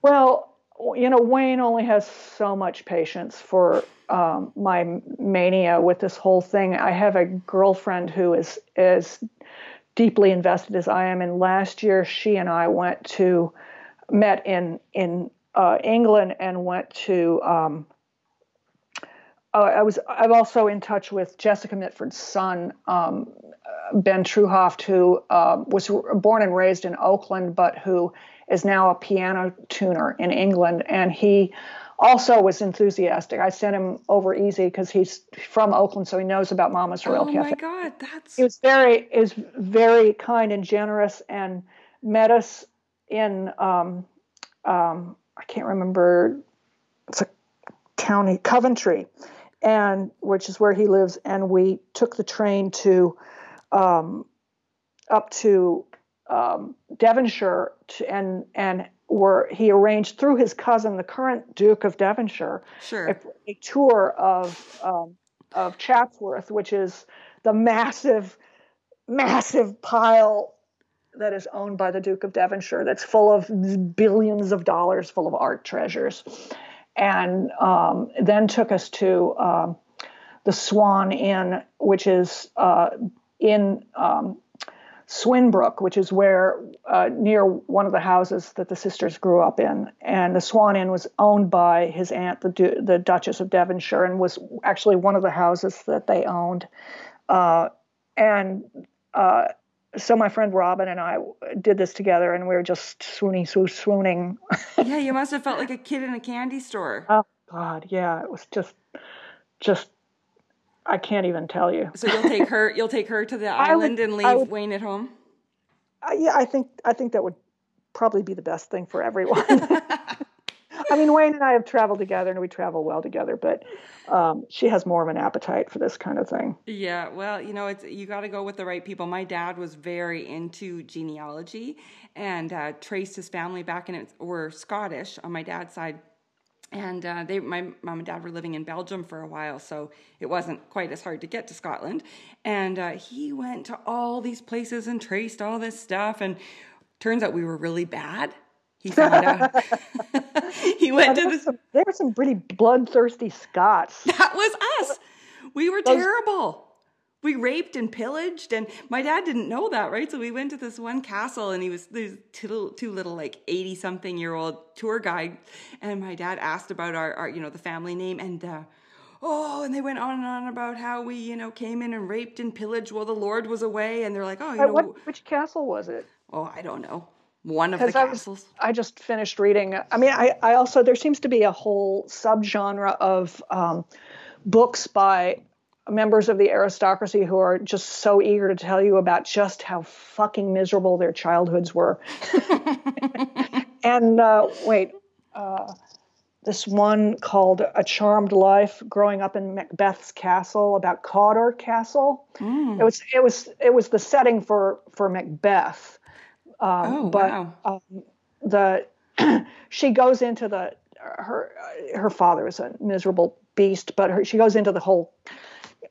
Well, you know, Wayne only has so much patience for um, my mania with this whole thing. I have a girlfriend who is as deeply invested as I am, and last year she and I went to met in in uh, England and went to. Um, uh, I was. I'm also in touch with Jessica Mitford's son, um, Ben Treuhaft, who uh, was born and raised in Oakland, but who is now a piano tuner in England, and he also was enthusiastic. I sent him over easy because he's from Oakland, so he knows about Mama's Royal oh Cafe. Oh my God, that's He was very is very kind and generous, and met us in um, um, I can't remember it's a county Coventry, and which is where he lives, and we took the train to um, up to um, Devonshire to, and and were he arranged through his cousin, the current Duke of Devonshire, sure. a, a tour of um, of Chatsworth, which is the massive, massive pile that is owned by the Duke of Devonshire, that's full of billions of dollars, full of art treasures, and um, then took us to um, the Swan Inn, which is uh, in um, Swinbrook, which is where uh, near one of the houses that the sisters grew up in, and the Swan Inn was owned by his aunt, the du- the Duchess of Devonshire, and was actually one of the houses that they owned. Uh, and uh, so my friend Robin and I did this together, and we were just swooning, swoon, swooning. <laughs> yeah, you must have felt like a kid in a candy store. Oh God, yeah, it was just, just I can't even tell you. So you'll take her. <laughs> You'll take her to the island would, and leave would, Wayne at home. Uh, yeah, I think I think that would probably be the best thing for everyone. <laughs> I mean, Wayne and I have traveled together, and we travel well together. But um, she has more of an appetite for this kind of thing. Yeah, well, you know, it's you got to go with the right people. My dad was very into genealogy and uh, traced his family back, and it were Scottish on my dad's side and uh, they my mom and dad were living in belgium for a while so it wasn't quite as hard to get to scotland and uh, he went to all these places and traced all this stuff and turns out we were really bad he found out. <laughs> He went yeah, to this some, there were some pretty bloodthirsty scots. <laughs> That was us. We were Those, terrible. We raped and pillaged and my dad didn't know that right? So we went to this one castle and he was there's two, two little like 80 something year old tour guide. And my dad asked about our, our you know the family name and uh, oh and they went on and on about how we you know came in and raped and pillaged while the lord was away. And they're like oh you know what, which castle was it? Oh i don't know one of the castles I, was, I just finished reading i mean I, I also there seems to be a whole subgenre of um, books by members of the aristocracy who are just so eager to tell you about just how fucking miserable their childhoods were. <laughs> and uh, wait, uh, this one called A Charmed Life, growing up in Macbeth's castle about Cawdor Castle. Mm. It was it was it was the setting for for Macbeth. Um, oh but, wow! Um, the <clears throat> she goes into the her her father is a miserable beast, but her, she goes into the whole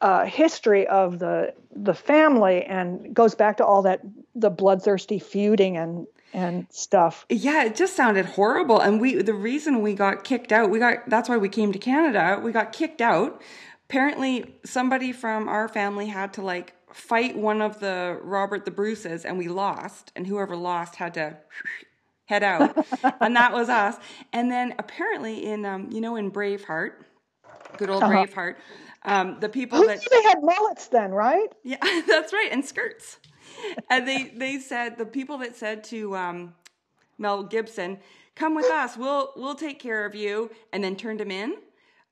uh, history of the the family and goes back to all that the bloodthirsty feuding and and stuff. Yeah, it just sounded horrible. And we the reason we got kicked out, we got that's why we came to Canada. We got kicked out. Apparently, somebody from our family had to like fight one of the Robert the Bruces, and we lost. And whoever lost had to <laughs> head out, <laughs> and that was us. And then apparently, in um, you know, in Braveheart, good old uh-huh. Braveheart um, the people Who that they had mullets then, right? Yeah, <laughs> that's right, and skirts. and they they said the people that said to um, Mel Gibson, "Come with <gasps> us. We'll we'll take care of you," and then turned him in.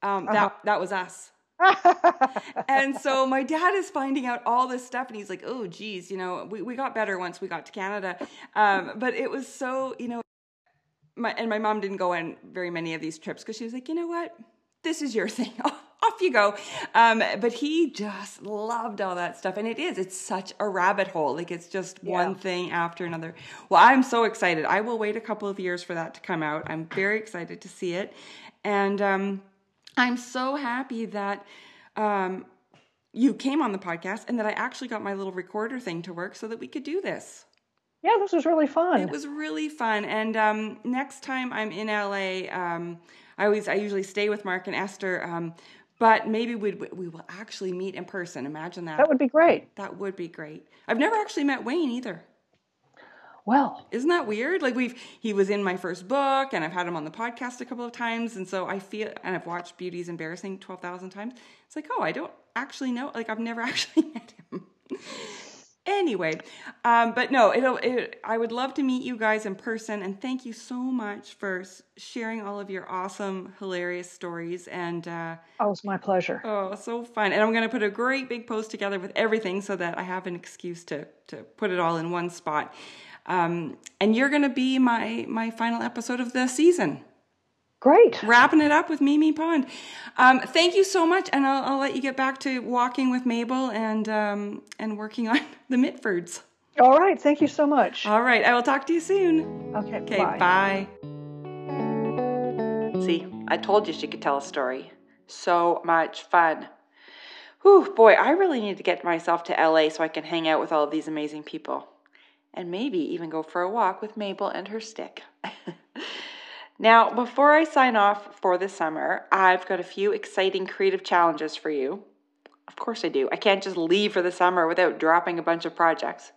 Um, uh-huh. That that was us. <laughs> and so my dad is finding out all this stuff and he's like oh geez you know we, we got better once we got to canada um, but it was so you know my, and my mom didn't go on very many of these trips because she was like you know what this is your <laughs> thing off you go. Um, but he just loved all that stuff. And it is, it's such a rabbit hole. Like it's just yeah. one thing after another. Well, I'm so excited. I will wait a couple of years for that to come out. I'm very excited to see it. And um, I'm so happy that um, you came on the podcast and that I actually got my little recorder thing to work so that we could do this. Yeah, this was really fun. It was really fun. And um, next time I'm in LA, um, I always I usually stay with Mark and Esther. Um, but maybe we'd, we will actually meet in person. Imagine that. That would be great. That would be great. I've never actually met Wayne either. Well, isn't that weird? Like we've he was in my first book, and I've had him on the podcast a couple of times, and so I feel and I've watched Beauty's Embarrassing twelve thousand times. It's like, oh, I don't actually know. Like I've never <laughs> actually met him. anyway, um, but no, it'll. It, I would love to meet you guys in person, and thank you so much for sharing all of your awesome, hilarious stories. And uh, oh, it's my pleasure. Oh, so fun! And I'm going to put a great big post together with everything so that I have an excuse to to put it all in one spot. Um, and you're going to be my my final episode of the season. Great. Wrapping it up with Mimi Pond. Um, thank you so much, and I'll, I'll, let you get back to walking with Mabel and um, and working on <laughs> the Mitfords. All right. Thank you so much. All right. I will talk to you soon. Okay. Okay. Bye. bye. See, I told you she could tell a story. So much fun. Whew, boy, I really need to get myself to LA so I can hang out with all of these amazing people and maybe even go for a walk with Mabel and her stick. <laughs> now, before I sign off for the summer, I've got a few exciting creative challenges for you. Of course, I do. I can't just leave for the summer without dropping a bunch of projects.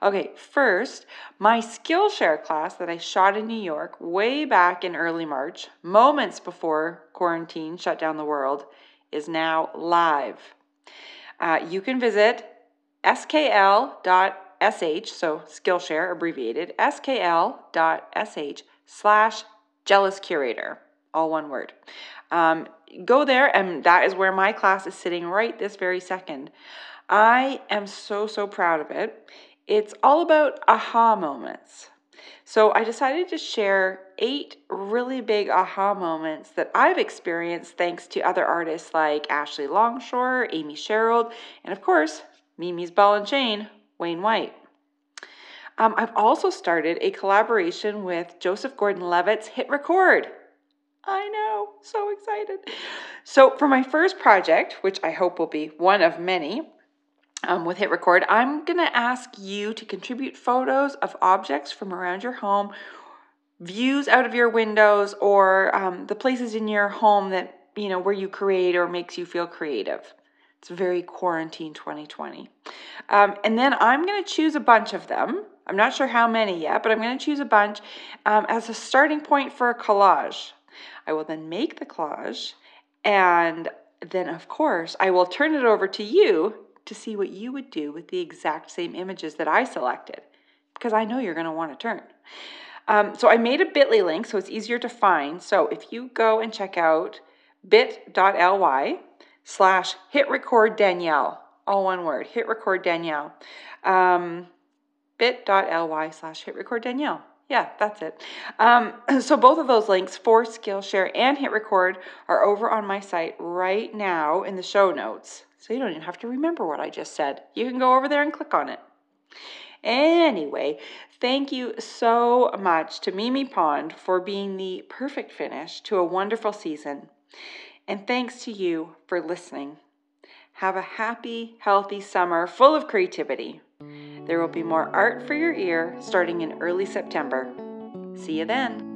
Okay, first, my Skillshare class that I shot in New York way back in early March, moments before quarantine shut down the world, is now live. Uh, you can visit skl.com sh, so Skillshare abbreviated, skl.sh slash jealous curator, all one word. Um, go there, and that is where my class is sitting right this very second. I am so, so proud of it. It's all about aha moments. So I decided to share eight really big aha moments that I've experienced thanks to other artists like Ashley Longshore, Amy Sherald, and of course, Mimi's Ball and Chain, Wayne White. Um, I've also started a collaboration with Joseph Gordon Levitt's Hit Record. I know, so excited. So, for my first project, which I hope will be one of many um, with Hit Record, I'm going to ask you to contribute photos of objects from around your home, views out of your windows, or um, the places in your home that, you know, where you create or makes you feel creative. It's very quarantine 2020. Um, and then I'm going to choose a bunch of them. I'm not sure how many yet, but I'm going to choose a bunch um, as a starting point for a collage. I will then make the collage, and then, of course, I will turn it over to you to see what you would do with the exact same images that I selected, because I know you're going to want to turn. Um, so I made a bit.ly link so it's easier to find. So if you go and check out bit.ly slash hit record Danielle. All one word, hit record Danielle. Um, bit.ly slash hit record Danielle. Yeah, that's it. Um, <clears throat> so both of those links for Skillshare and Hit Record are over on my site right now in the show notes. So you don't even have to remember what I just said. You can go over there and click on it. Anyway, thank you so much to Mimi Pond for being the perfect finish to a wonderful season. And thanks to you for listening. Have a happy, healthy summer full of creativity. There will be more art for your ear starting in early September. See you then.